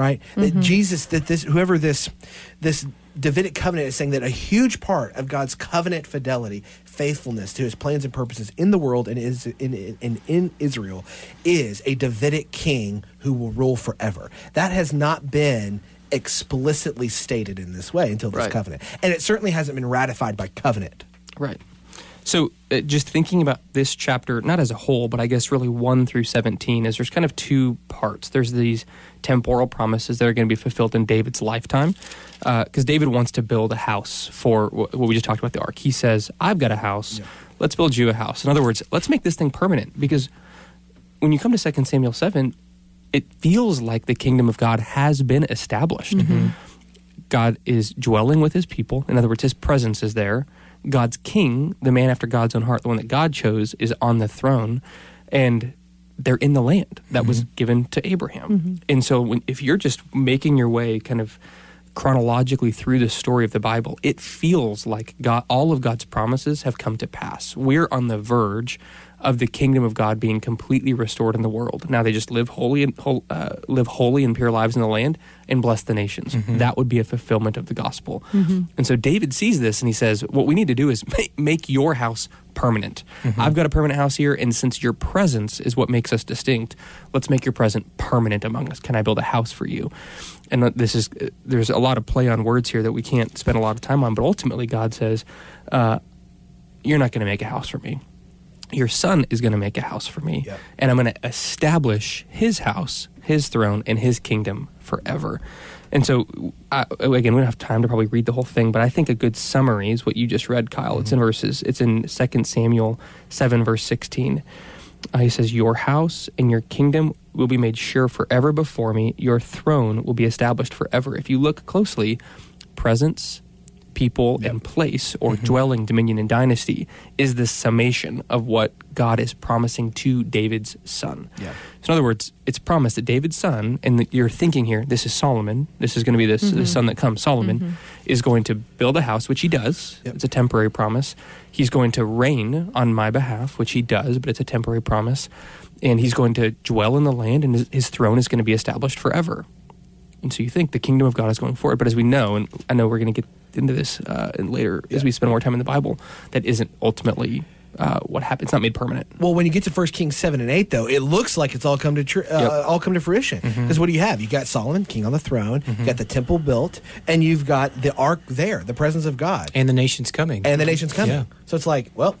right? That Jesus, that this whoever this this Davidic covenant is saying that a huge part of God's covenant fidelity, faithfulness to His plans and purposes in the world and is in in, in Israel is a Davidic king who will rule forever. That has not been explicitly stated in this way until this
Right.
covenant, and it certainly hasn't been ratified by covenant.
Right. So, uh, just thinking about this chapter, not as a whole, but I guess really 1 through 17, is there's kind of two parts. There's these temporal promises that are going to be fulfilled in David's lifetime. Because David wants to build a house for what we just talked about the ark. He says, I've got a house. Let's build you a house. In other words, let's make this thing permanent. Because when you come to 2 Samuel 7, it feels like the kingdom of God has been established. Mm-hmm. God is dwelling with his people. In other words, his presence is there. God's king, the man after God's own heart, the one that God chose, is on the throne, and they're in the land that mm-hmm. was given to Abraham. Mm-hmm. And so, when, if you're just making your way kind of chronologically through the story of the Bible, it feels like God, all of God's promises have come to pass. We're on the verge of the kingdom of God being completely restored in the world. Now they just live holy and uh, live holy and pure lives in the land and bless the nations. That would be a fulfillment of the gospel. And so David sees this and he says, "What we need to do is make, make your house permanent. I've got a permanent house here, and since your presence is what makes us distinct, let's make your presence permanent among us. Can I build a house for you?" And this is uh, there's a lot of play on words here that we can't spend a lot of time on, but ultimately God says, uh, "You're not going to make a house for me." Your son is going to make a house for me
Yep.
and i'm going to establish his house his throne and his kingdom forever. And so I, again we don't have time to probably read the whole thing but i think a good summary is what you just read kyle. It's in verses it's in 2 samuel 7 verse 16 uh, he says your house and your kingdom will be made sure forever before me. Your throne will be established forever. If you look closely presence people and place or mm-hmm. dwelling dominion and dynasty is the summation of what god is promising to david's son.
Yeah.
so in other words it's promised that david's son and that you're thinking here this is solomon. This is going to be this the mm-hmm. son that comes solomon mm-hmm. is going to build a house which he does.
Yep.
it's a temporary promise. He's going to reign on my behalf which he does but it's a temporary promise. And he's going to dwell in the land and his, his throne is going to be established forever. And so you think the kingdom of God is going forward, but as we know, and I know we're going to get into this uh, in later as we spend more time in the Bible, that isn't ultimately uh, what happens. It's not made permanent.
Well, when you get to First Kings seven and eight, though, it looks like it's all come to tr- uh,
Yep.
all come to fruition. Because what do you have? You got Solomon, king on the throne. You got the temple built, and you've got the ark there, the presence of God,
And the nation's coming.
and the nation's coming.
Yeah.
So it's like, well,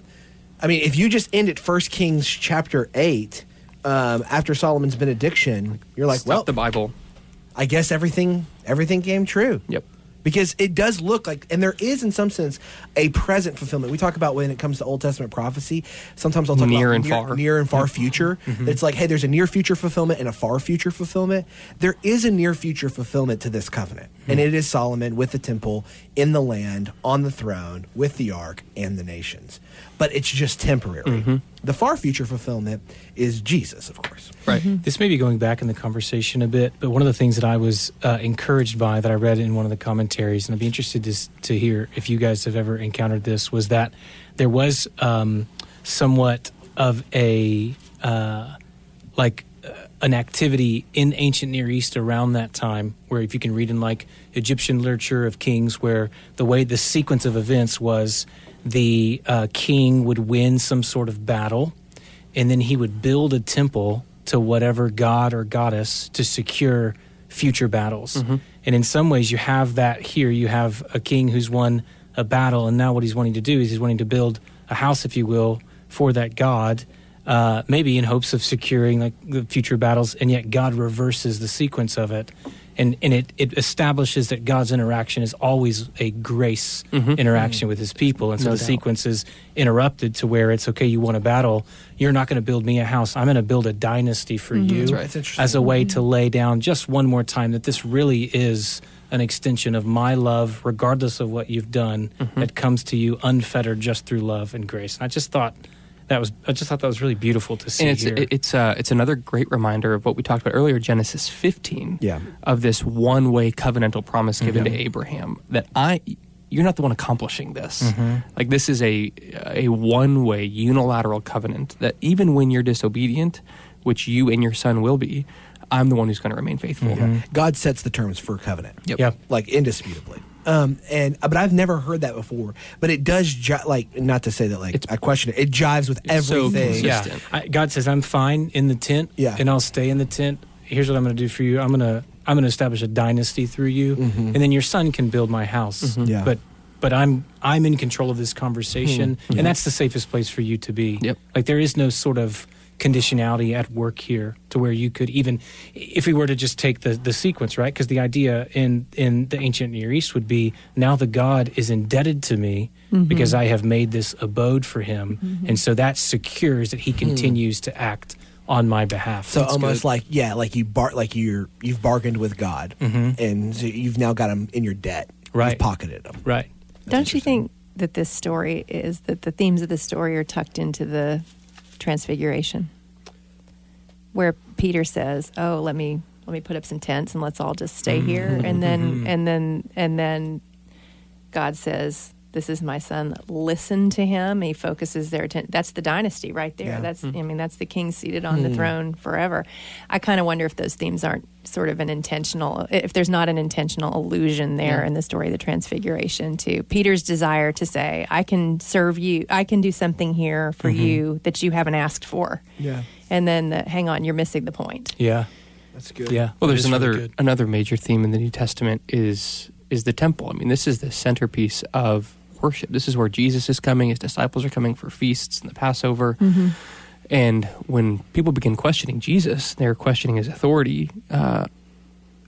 I mean, if you just end at First Kings chapter eight, um, after Solomon's benediction, you're like,
Stop
well,
the Bible.
I guess everything everything came true.
Yep.
Because it does look like, and there is in some sense a present fulfillment. We talk about when it comes to Old Testament prophecy. Sometimes I'll talk
Near
about
and
near,
far.
near and far future.
Mm-hmm.
It's like, hey, there's a near future fulfillment and a far future fulfillment. There is a near future fulfillment to this covenant,
Hmm.
and it is Solomon with the temple in the land on the throne with the ark and the nations. But it's just temporary.
Mm-hmm.
The far future fulfillment is Jesus, of course.
Right.
This may be going back in the conversation a bit, but one of the things that I was uh, encouraged by that I read in one of the commentaries, and I'd be interested to, to hear if you guys have ever encountered this, was that there was um, somewhat of a uh, like uh, an activity in ancient Near East around that time, where if you can read in like Egyptian literature of kings, where the way the sequence of events was the uh, king would win some sort of battle, and then he would build a temple to whatever god or goddess to secure future battles. And in some ways, you have that here. You have a king who's won a battle, and now what he's wanting to do is he's wanting to build a house, if you will, for that god. Uh, maybe in hopes of securing like the future battles, and yet God reverses the sequence of it, and and it, it establishes that God's interaction is always a grace mm-hmm. interaction with His people, and so
No
the
doubt.
sequence is interrupted to where it's okay. You want a battle, you're not going to build me a house. I'm going to build a dynasty for mm-hmm. you
That's right.
As a way to mm-hmm. lay down just one more time that this really is an extension of my love, regardless of what you've done, that comes to you unfettered just through love and grace. And I just thought that was I just thought that was really beautiful to see
and it's
here.
it's uh, it's another great reminder of what we talked about earlier, Genesis 15.
Yeah.
Of this one way covenantal promise given to mm-hmm. Abraham that I you're not the one accomplishing this. Mm-hmm. Like this is a a one way unilateral covenant that even when you're disobedient, which you and your son will be, I'm the one who's going to remain faithful. Mm-hmm.
God sets the terms for covenant.
Yep.
Yeah.
like indisputably. Um, and uh, but I've never heard that before. But it does ji- like not to say that like
It's-
I question it. It jives with
It's so
everything.
consistent.
yeah. I, God says I'm fine in the tent,
Yeah.
and I'll stay in the tent. Here's what I'm going to do for you. I'm going to I'm going to establish a dynasty through you, and then your son can build my house.
Yeah.
But but I'm I'm in control of this conversation, and that's the safest place for you to be.
Yep.
Like there is no sort of conditionality at work here to where you could even if we were to just take the the sequence right? Because the idea in in the ancient near east would be now the god is indebted to me mm-hmm. because i have made this abode for him. Mm-hmm. And so that secures that he hmm. continues to act on my behalf.
So
That's
almost
good.
like yeah, like you bar like you're you've bargained with God, mm-hmm. and so you've now got him in your debt.
Right.
You've pocketed him.
right.
Don't you think that this story is that the themes of the story are tucked into the transfiguration where peter says oh let me let me put up some tents and let's all just stay mm-hmm. here. And mm-hmm. then mm-hmm. and then and then god says this is my son listen to him he focuses their attention that's the dynasty right there
Yeah.
that's hmm. i mean that's the king seated on the hmm. throne forever i kind of wonder if those themes aren't sort of an intentional if there's not an intentional allusion there in the story of the transfiguration to peter's desire to say i can serve you i can do something here for mm-hmm. you that you haven't asked for
Yeah.
and then the, hang on you're missing the point
Yeah.
That's good.
Yeah.
Well, there's
is really
another another major theme in the New Testament is is the temple. I mean, this is the centerpiece of worship. This is where Jesus is coming. His disciples are coming for feasts and the Passover. And when people begin questioning Jesus, they're questioning his authority. Uh,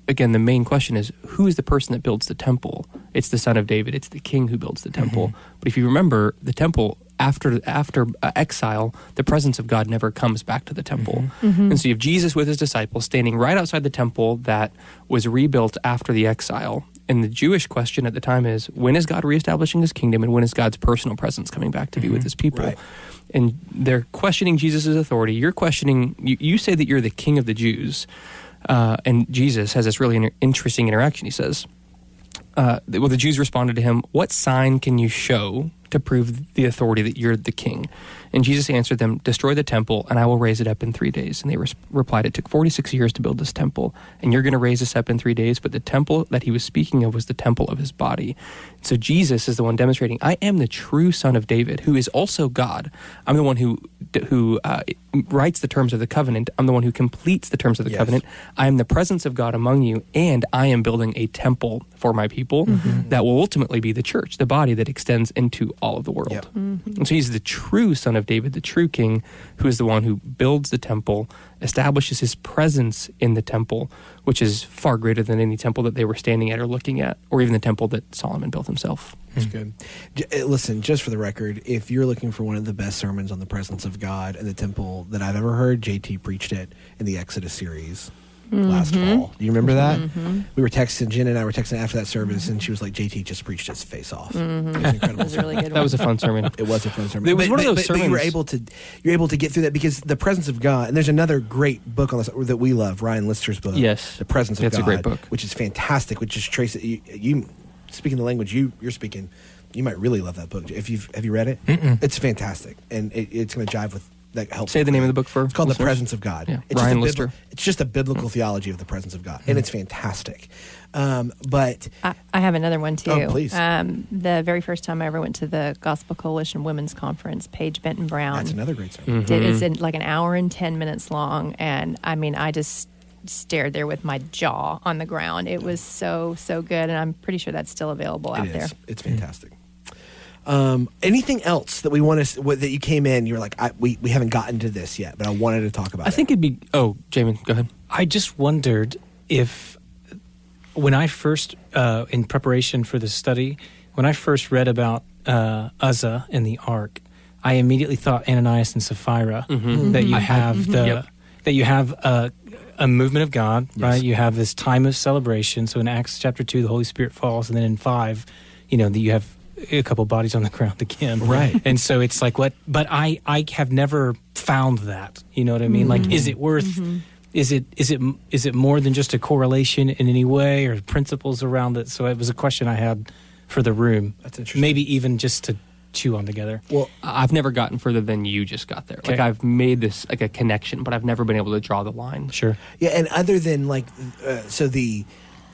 again, the main question is who is the person that builds the temple? It's the son of David. It's the king who builds the temple. But if you remember, the temple after after uh, exile, the presence of God never comes back to the temple. And so you have Jesus with his disciples standing right outside the temple that was rebuilt after the exile. And the Jewish question at the time is when is God reestablishing his kingdom and when is God's personal presence coming back to be with his people?
Right.
And they're questioning Jesus' authority. You're questioning, you, you say that you're the king of the Jews. Uh, and Jesus has this really inter- interesting interaction. He says, uh, well, the Jews responded to him, What sign can you show to prove the authority that you're the king? And Jesus answered them, Destroy the temple, and I will raise it up in three days. And they res- replied, It took 46 years to build this temple, and you're going to raise this up in three days. But the temple that he was speaking of was the temple of his body. So Jesus is the one demonstrating, I am the true son of David, who is also God. I'm the one who who uh, writes the terms of the covenant. I'm the one who completes the terms of the
Yes.
covenant. I am the presence of God among you, and I am building a temple for my people that will ultimately be the church, the body that extends into all of the world.
Yep.
And so he's the true son of David, the true king, who is the one who builds the temple, establishes his presence in the temple, which is far greater than any temple that they were standing at or looking at, or even the temple that Solomon built himself.
That's good. J- uh, listen, just for the record, if you're looking for one of the best sermons on the presence of God and the temple that I've ever heard, JT preached it in the Exodus series last mm-hmm. fall. Do you remember that? Mm-hmm. We were texting, Jen and I were texting after that service, and she was like, JT just preached his face off. It was incredible. Mm-hmm.
It was a really
That was a fun sermon.
It was a fun sermon.
It was
but,
one of those
but- but you were able to you're able to get through that because the presence of God. And there's another great book on this that we love, Ryan Lister's book.
Yes.
the presence of
It's a great book.
which is fantastic. Which is trace you, you speaking the language you you're speaking. You might really love that book. If you've have you read it, it's fantastic, and it, it's going to jive with that helps.
Say the name of the book for
It's called The. Presence of God.
Yeah.
It's
Ryan
just a bibli-
Lister.
It's just a biblical theology of the presence of God, and it's fantastic. Um, but
I, I have another one too.
Oh, please.
Um, the very first time I ever went to the Gospel Coalition Women's Conference, Paige Benton Brown
that's another great sermon.
did it's in like an hour and 10 minutes long and i mean i just stared there with my jaw on the ground it was so so good and i'm pretty sure that's still available out
It
there
is. It's fantastic. Um, anything else that we want to that you came in? You're like, I, we we haven't gotten to this yet, but I wanted to talk about.
I think it'd be. Oh, Jamin, go ahead.
I just wondered if, when I first, uh, in preparation for this study, when I first read about uh, Uzzah and the Ark, I immediately thought Ananias and Sapphira. That you have the
Yep.
that you have a, a movement of God,
Yes.
right? You have this time of celebration. So in Acts chapter two, the Holy Spirit falls, and then in five, you know, that you have a couple bodies on the ground again,
Right.
And so it's like what? But I I have never found that. You know what I mean? Like, is it worth? Is it is it is it more than just a correlation in any way or principles around it? So it was a question I had for the room.
That's interesting.
Maybe even just to chew on together.
Well,
I've never gotten further than you just got there. Like I've made this like a connection, but I've never been able to draw the line.
Sure.
yeah, and other than like, uh, so the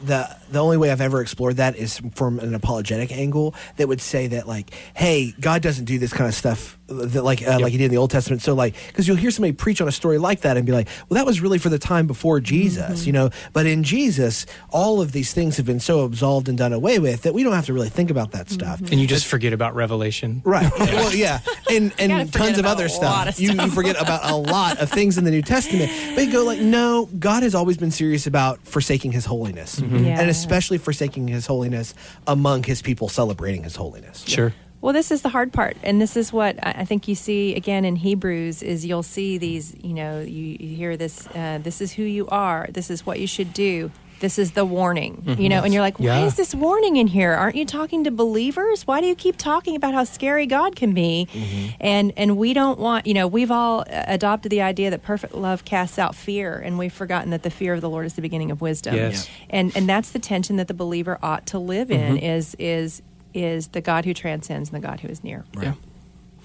the the only way I've ever explored that is from an apologetic angle that would say that like, hey, God doesn't do this kind of stuff that like uh, like he did in the Old Testament. So like, because you'll hear somebody preach on a story like that and be like, well, that was really for the time before Jesus, mm-hmm. you know. But in Jesus, all of these things have been so absolved and done away with that we don't have to really think about that mm-hmm. stuff.
And you just forget about Revelation.
Right. well, yeah, and and tons of other stuff.
of
You, you forget about a lot of things in the New Testament. But you go like, no, God has always been serious about forsaking His holiness, mm-hmm.
Yeah.
and especially forsaking His holiness among His people celebrating His holiness.
Sure.
Well, this is the hard part, and this is what I think you see again in Hebrews is you'll see these. You know, you, you hear this. Uh, this is who you are. This is what you should do. this is the warning, you know, and you're like, why
Yeah.
is this warning in here? Aren't you talking to believers? Why do you keep talking about how scary God can be? And and we don't want, you know, we've all uh, adopted the idea that perfect love casts out fear, and we've forgotten that the fear of the Lord is the beginning of wisdom.
Yes.
And and that's the tension that the believer ought to live in is is is the God who transcends and the God who is near.
Yeah.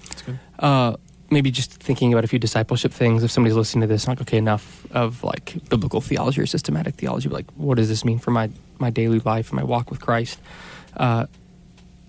That's good. Uh, maybe just thinking about a few discipleship things. If somebody's listening to this, like, okay, enough of like biblical theology or systematic theology, but like, what does this mean for my my daily life, and my walk with Christ? Uh,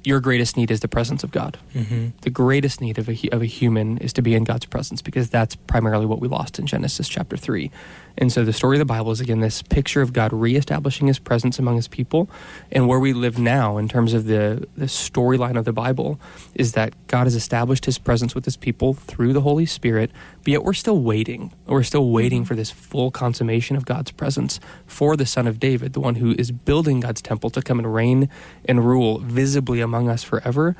your greatest need is the presence of God.
Mm-hmm.
The greatest need of a of a human is to be in God's presence because that's primarily what we lost in Genesis chapter three. And so the story of the Bible is again this picture of God reestablishing His presence among His people, and where we live now in terms of the the storyline of the Bible is that God has established His presence with His people through the Holy Spirit. But yet we're still waiting. We're still waiting mm-hmm. for this full consummation of God's presence for the Son of David, the one who is building God's temple to come and reign and rule visibly among us forever.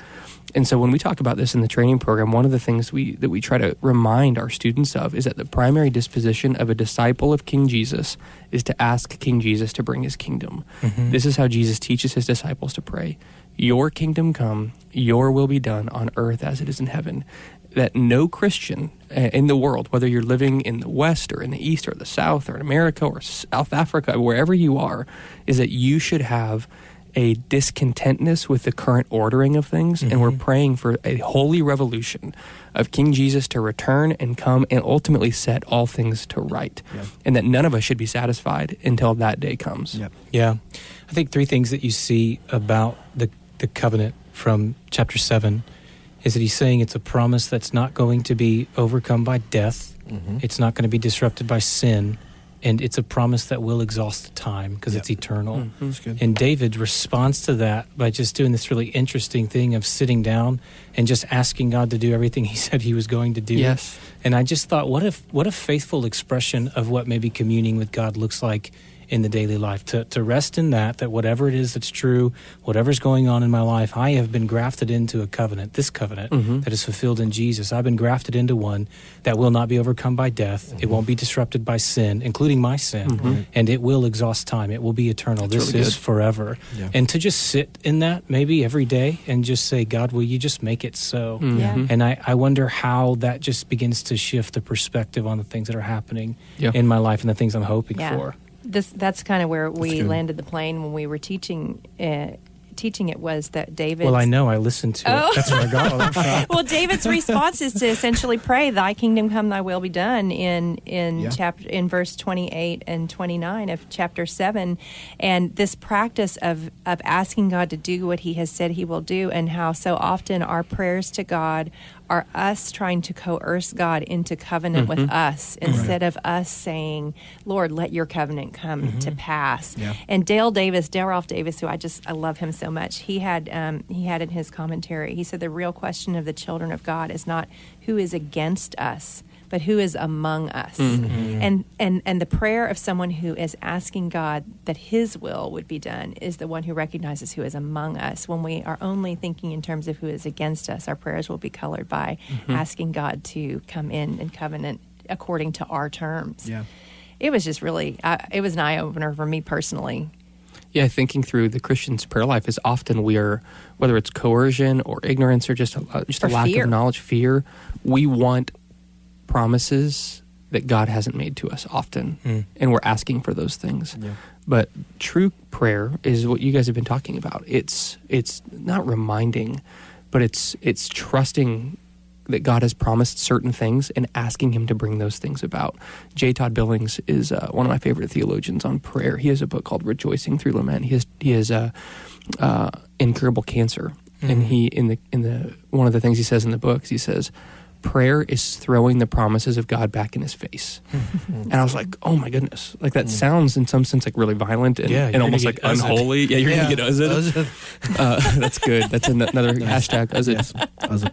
And so when we talk about this in the training program, one of the things we that we try to remind our students of is that the primary disposition of a disciple of King Jesus is to ask King Jesus to bring his kingdom. This is how Jesus teaches his disciples to pray. Your kingdom come, your will be done on earth as it is in heaven. That no Christian uh, in the world, whether you're living in the West or in the East or the South or in America or South Africa, wherever you are, is that you should have a discontentness with the current ordering of things, and we're mm-hmm. praying for a holy revolution of King Jesus to return and come and ultimately set all things to right, and that none of us should be satisfied until that day comes.
Yep.
Yeah. I think three things that you see about the, the covenant from chapter 7 is that he's saying it's a promise that's not going to be overcome by death, mm-hmm. it's not going to be disrupted by sin, and it's a promise that will exhaust time because it's
Yep.
eternal.
Mm, that's good.
And David responds to that by just doing this really interesting thing of sitting down and just asking God to do everything he said he was going to do.
Yes.
And I just thought, what if what a faithful expression of what maybe communing with God looks like in the daily life. To to rest in that, that whatever it is that's true, whatever's going on in my life, I have been grafted into a covenant, this covenant
Mhm.
that is fulfilled in Jesus. I've been grafted into one that will not be overcome by death. It won't be disrupted by sin, including my sin, and it will exhaust time. It will be eternal.
That's
this
really
is forever.
Yeah.
And to just sit in that maybe every day and just say, God, will you just make it so?
Yeah.
Mhm.
And I, I wonder how that just begins to shift the perspective on the things that are happening
Yeah.
in my life and the things I'm hoping
Yeah.
for.
This that's kind of where we landed the plane when we were teaching. Uh, teaching it was that David.
Well, I know I listened to
Oh.
it. That's where I got
well, David's response is to essentially pray, "Thy kingdom come, Thy will be done." In in
Yeah.
chapter in verse twenty eight and twenty nine of chapter seven, and this practice of of asking God to do what He has said He will do, and how so often our prayers to God are us trying to coerce God into covenant with us instead of us saying, "Lord, let Your covenant come to pass."
Yeah.
And Dale Davis, Dale Ralph Davis, who I just I love him so much. He had um, he had in his commentary. He said the real question of the children of God is not who is against us, but who is among us. Mm-hmm. And and and the prayer of someone who is asking God that His will would be done is the one who recognizes who is among us. When we are only thinking in terms of who is against us, our prayers will be colored by mm-hmm. asking God to come in and covenant according to our terms.
Yeah.
It was just really, I, it was an eye opener for me personally.
Yeah, thinking through the Christian's prayer life is often we are, whether it's coercion or ignorance or just a, just a lack
fear.
of knowledge, fear. We want promises that God hasn't made to us often,
Mm.
and we're asking for those things.
Yeah.
But true prayer is what you guys have been talking about. It's it's not reminding, but it's it's trusting that God has promised certain things and asking Him to bring those things about. J. Todd Billings is uh, one of my favorite theologians on prayer. He has a book called Rejoicing Through Lament. He has he has uh, uh, incurable cancer, and he in the in the one of the things he says in the book is he says. Prayer is throwing the promises of God back in his face. and I was like, oh my goodness. Like that sounds in some sense like really violent and,
Yeah,
and almost like
get uzzed.
unholy. Yeah, you're
Yeah.
going to get uzzed. Uh, that's good. That's an- another hashtag. Uzzed.
Yes. I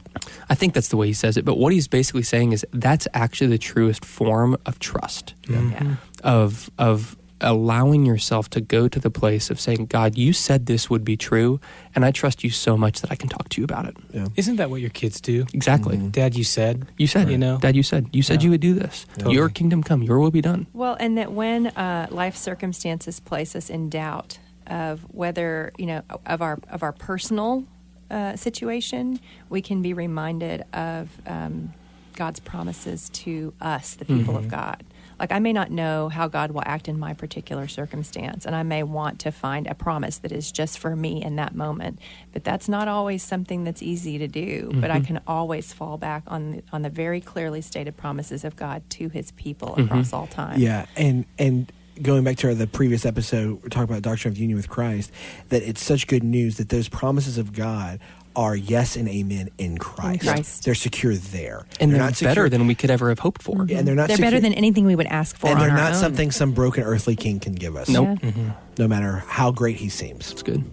I think that's the way he says it. But what he's basically saying is that's actually the truest form of trust,
Yeah.
of of allowing yourself to go to the place of saying, God, you said this would be true, and I trust you so much that I can talk to you about it.
Yeah.
Isn't that what your kids do?
Exactly.
Dad, you said.
You said,
You know?
Dad, you said, you said
Yeah.
you would do this.
Totally.
Your kingdom come, your will be done.
Well, and that when uh, life circumstances place us in doubt of whether you know of our of our personal uh, situation, we can be reminded of um, God's promises to us, the people of God. Like I may not know how God will act in my particular circumstance, and I may want to find a promise that is just for me in that moment. But that's not always something that's easy to do. But I mm-hmm. can always fall back on the, on the very clearly stated promises of God to His people mm-hmm. across all time.
Yeah, and and going back to the previous episode, we're talking about doctrine of union with Christ. That it's such good news that those promises of God are yes and amen in Christ.
Christ.
They're secure there,
And they're,
not
better
secure-
than we could ever have hoped for.
and they're not.
they're
secure-
better than anything we would ask for
and
on
they're
our
not
own.
something some broken earthly king can give us.
Nope.
Yeah. Mm-hmm.
no matter how great he seems.
It's good.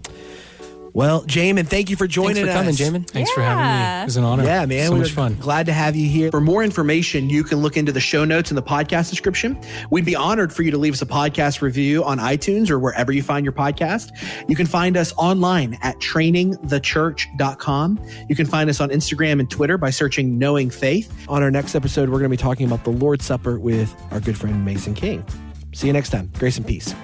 Well, Jamin, thank you for joining us.
Thanks for coming,
us.
Jamin.
Thanks for having me. It was an honor.
Yeah, man.
So
we
much fun.
Glad to have you here. For more information, you can look into the show notes in the podcast description. We'd be honored for you to leave us a podcast review on iTunes or wherever you find your podcast. You can find us online at trainingthechurch.com. You can find us on Instagram and Twitter by searching Knowing Faith. On our next episode, we're going to be talking about the Lord's Supper with our good friend Mason King. See you next time. Grace and peace.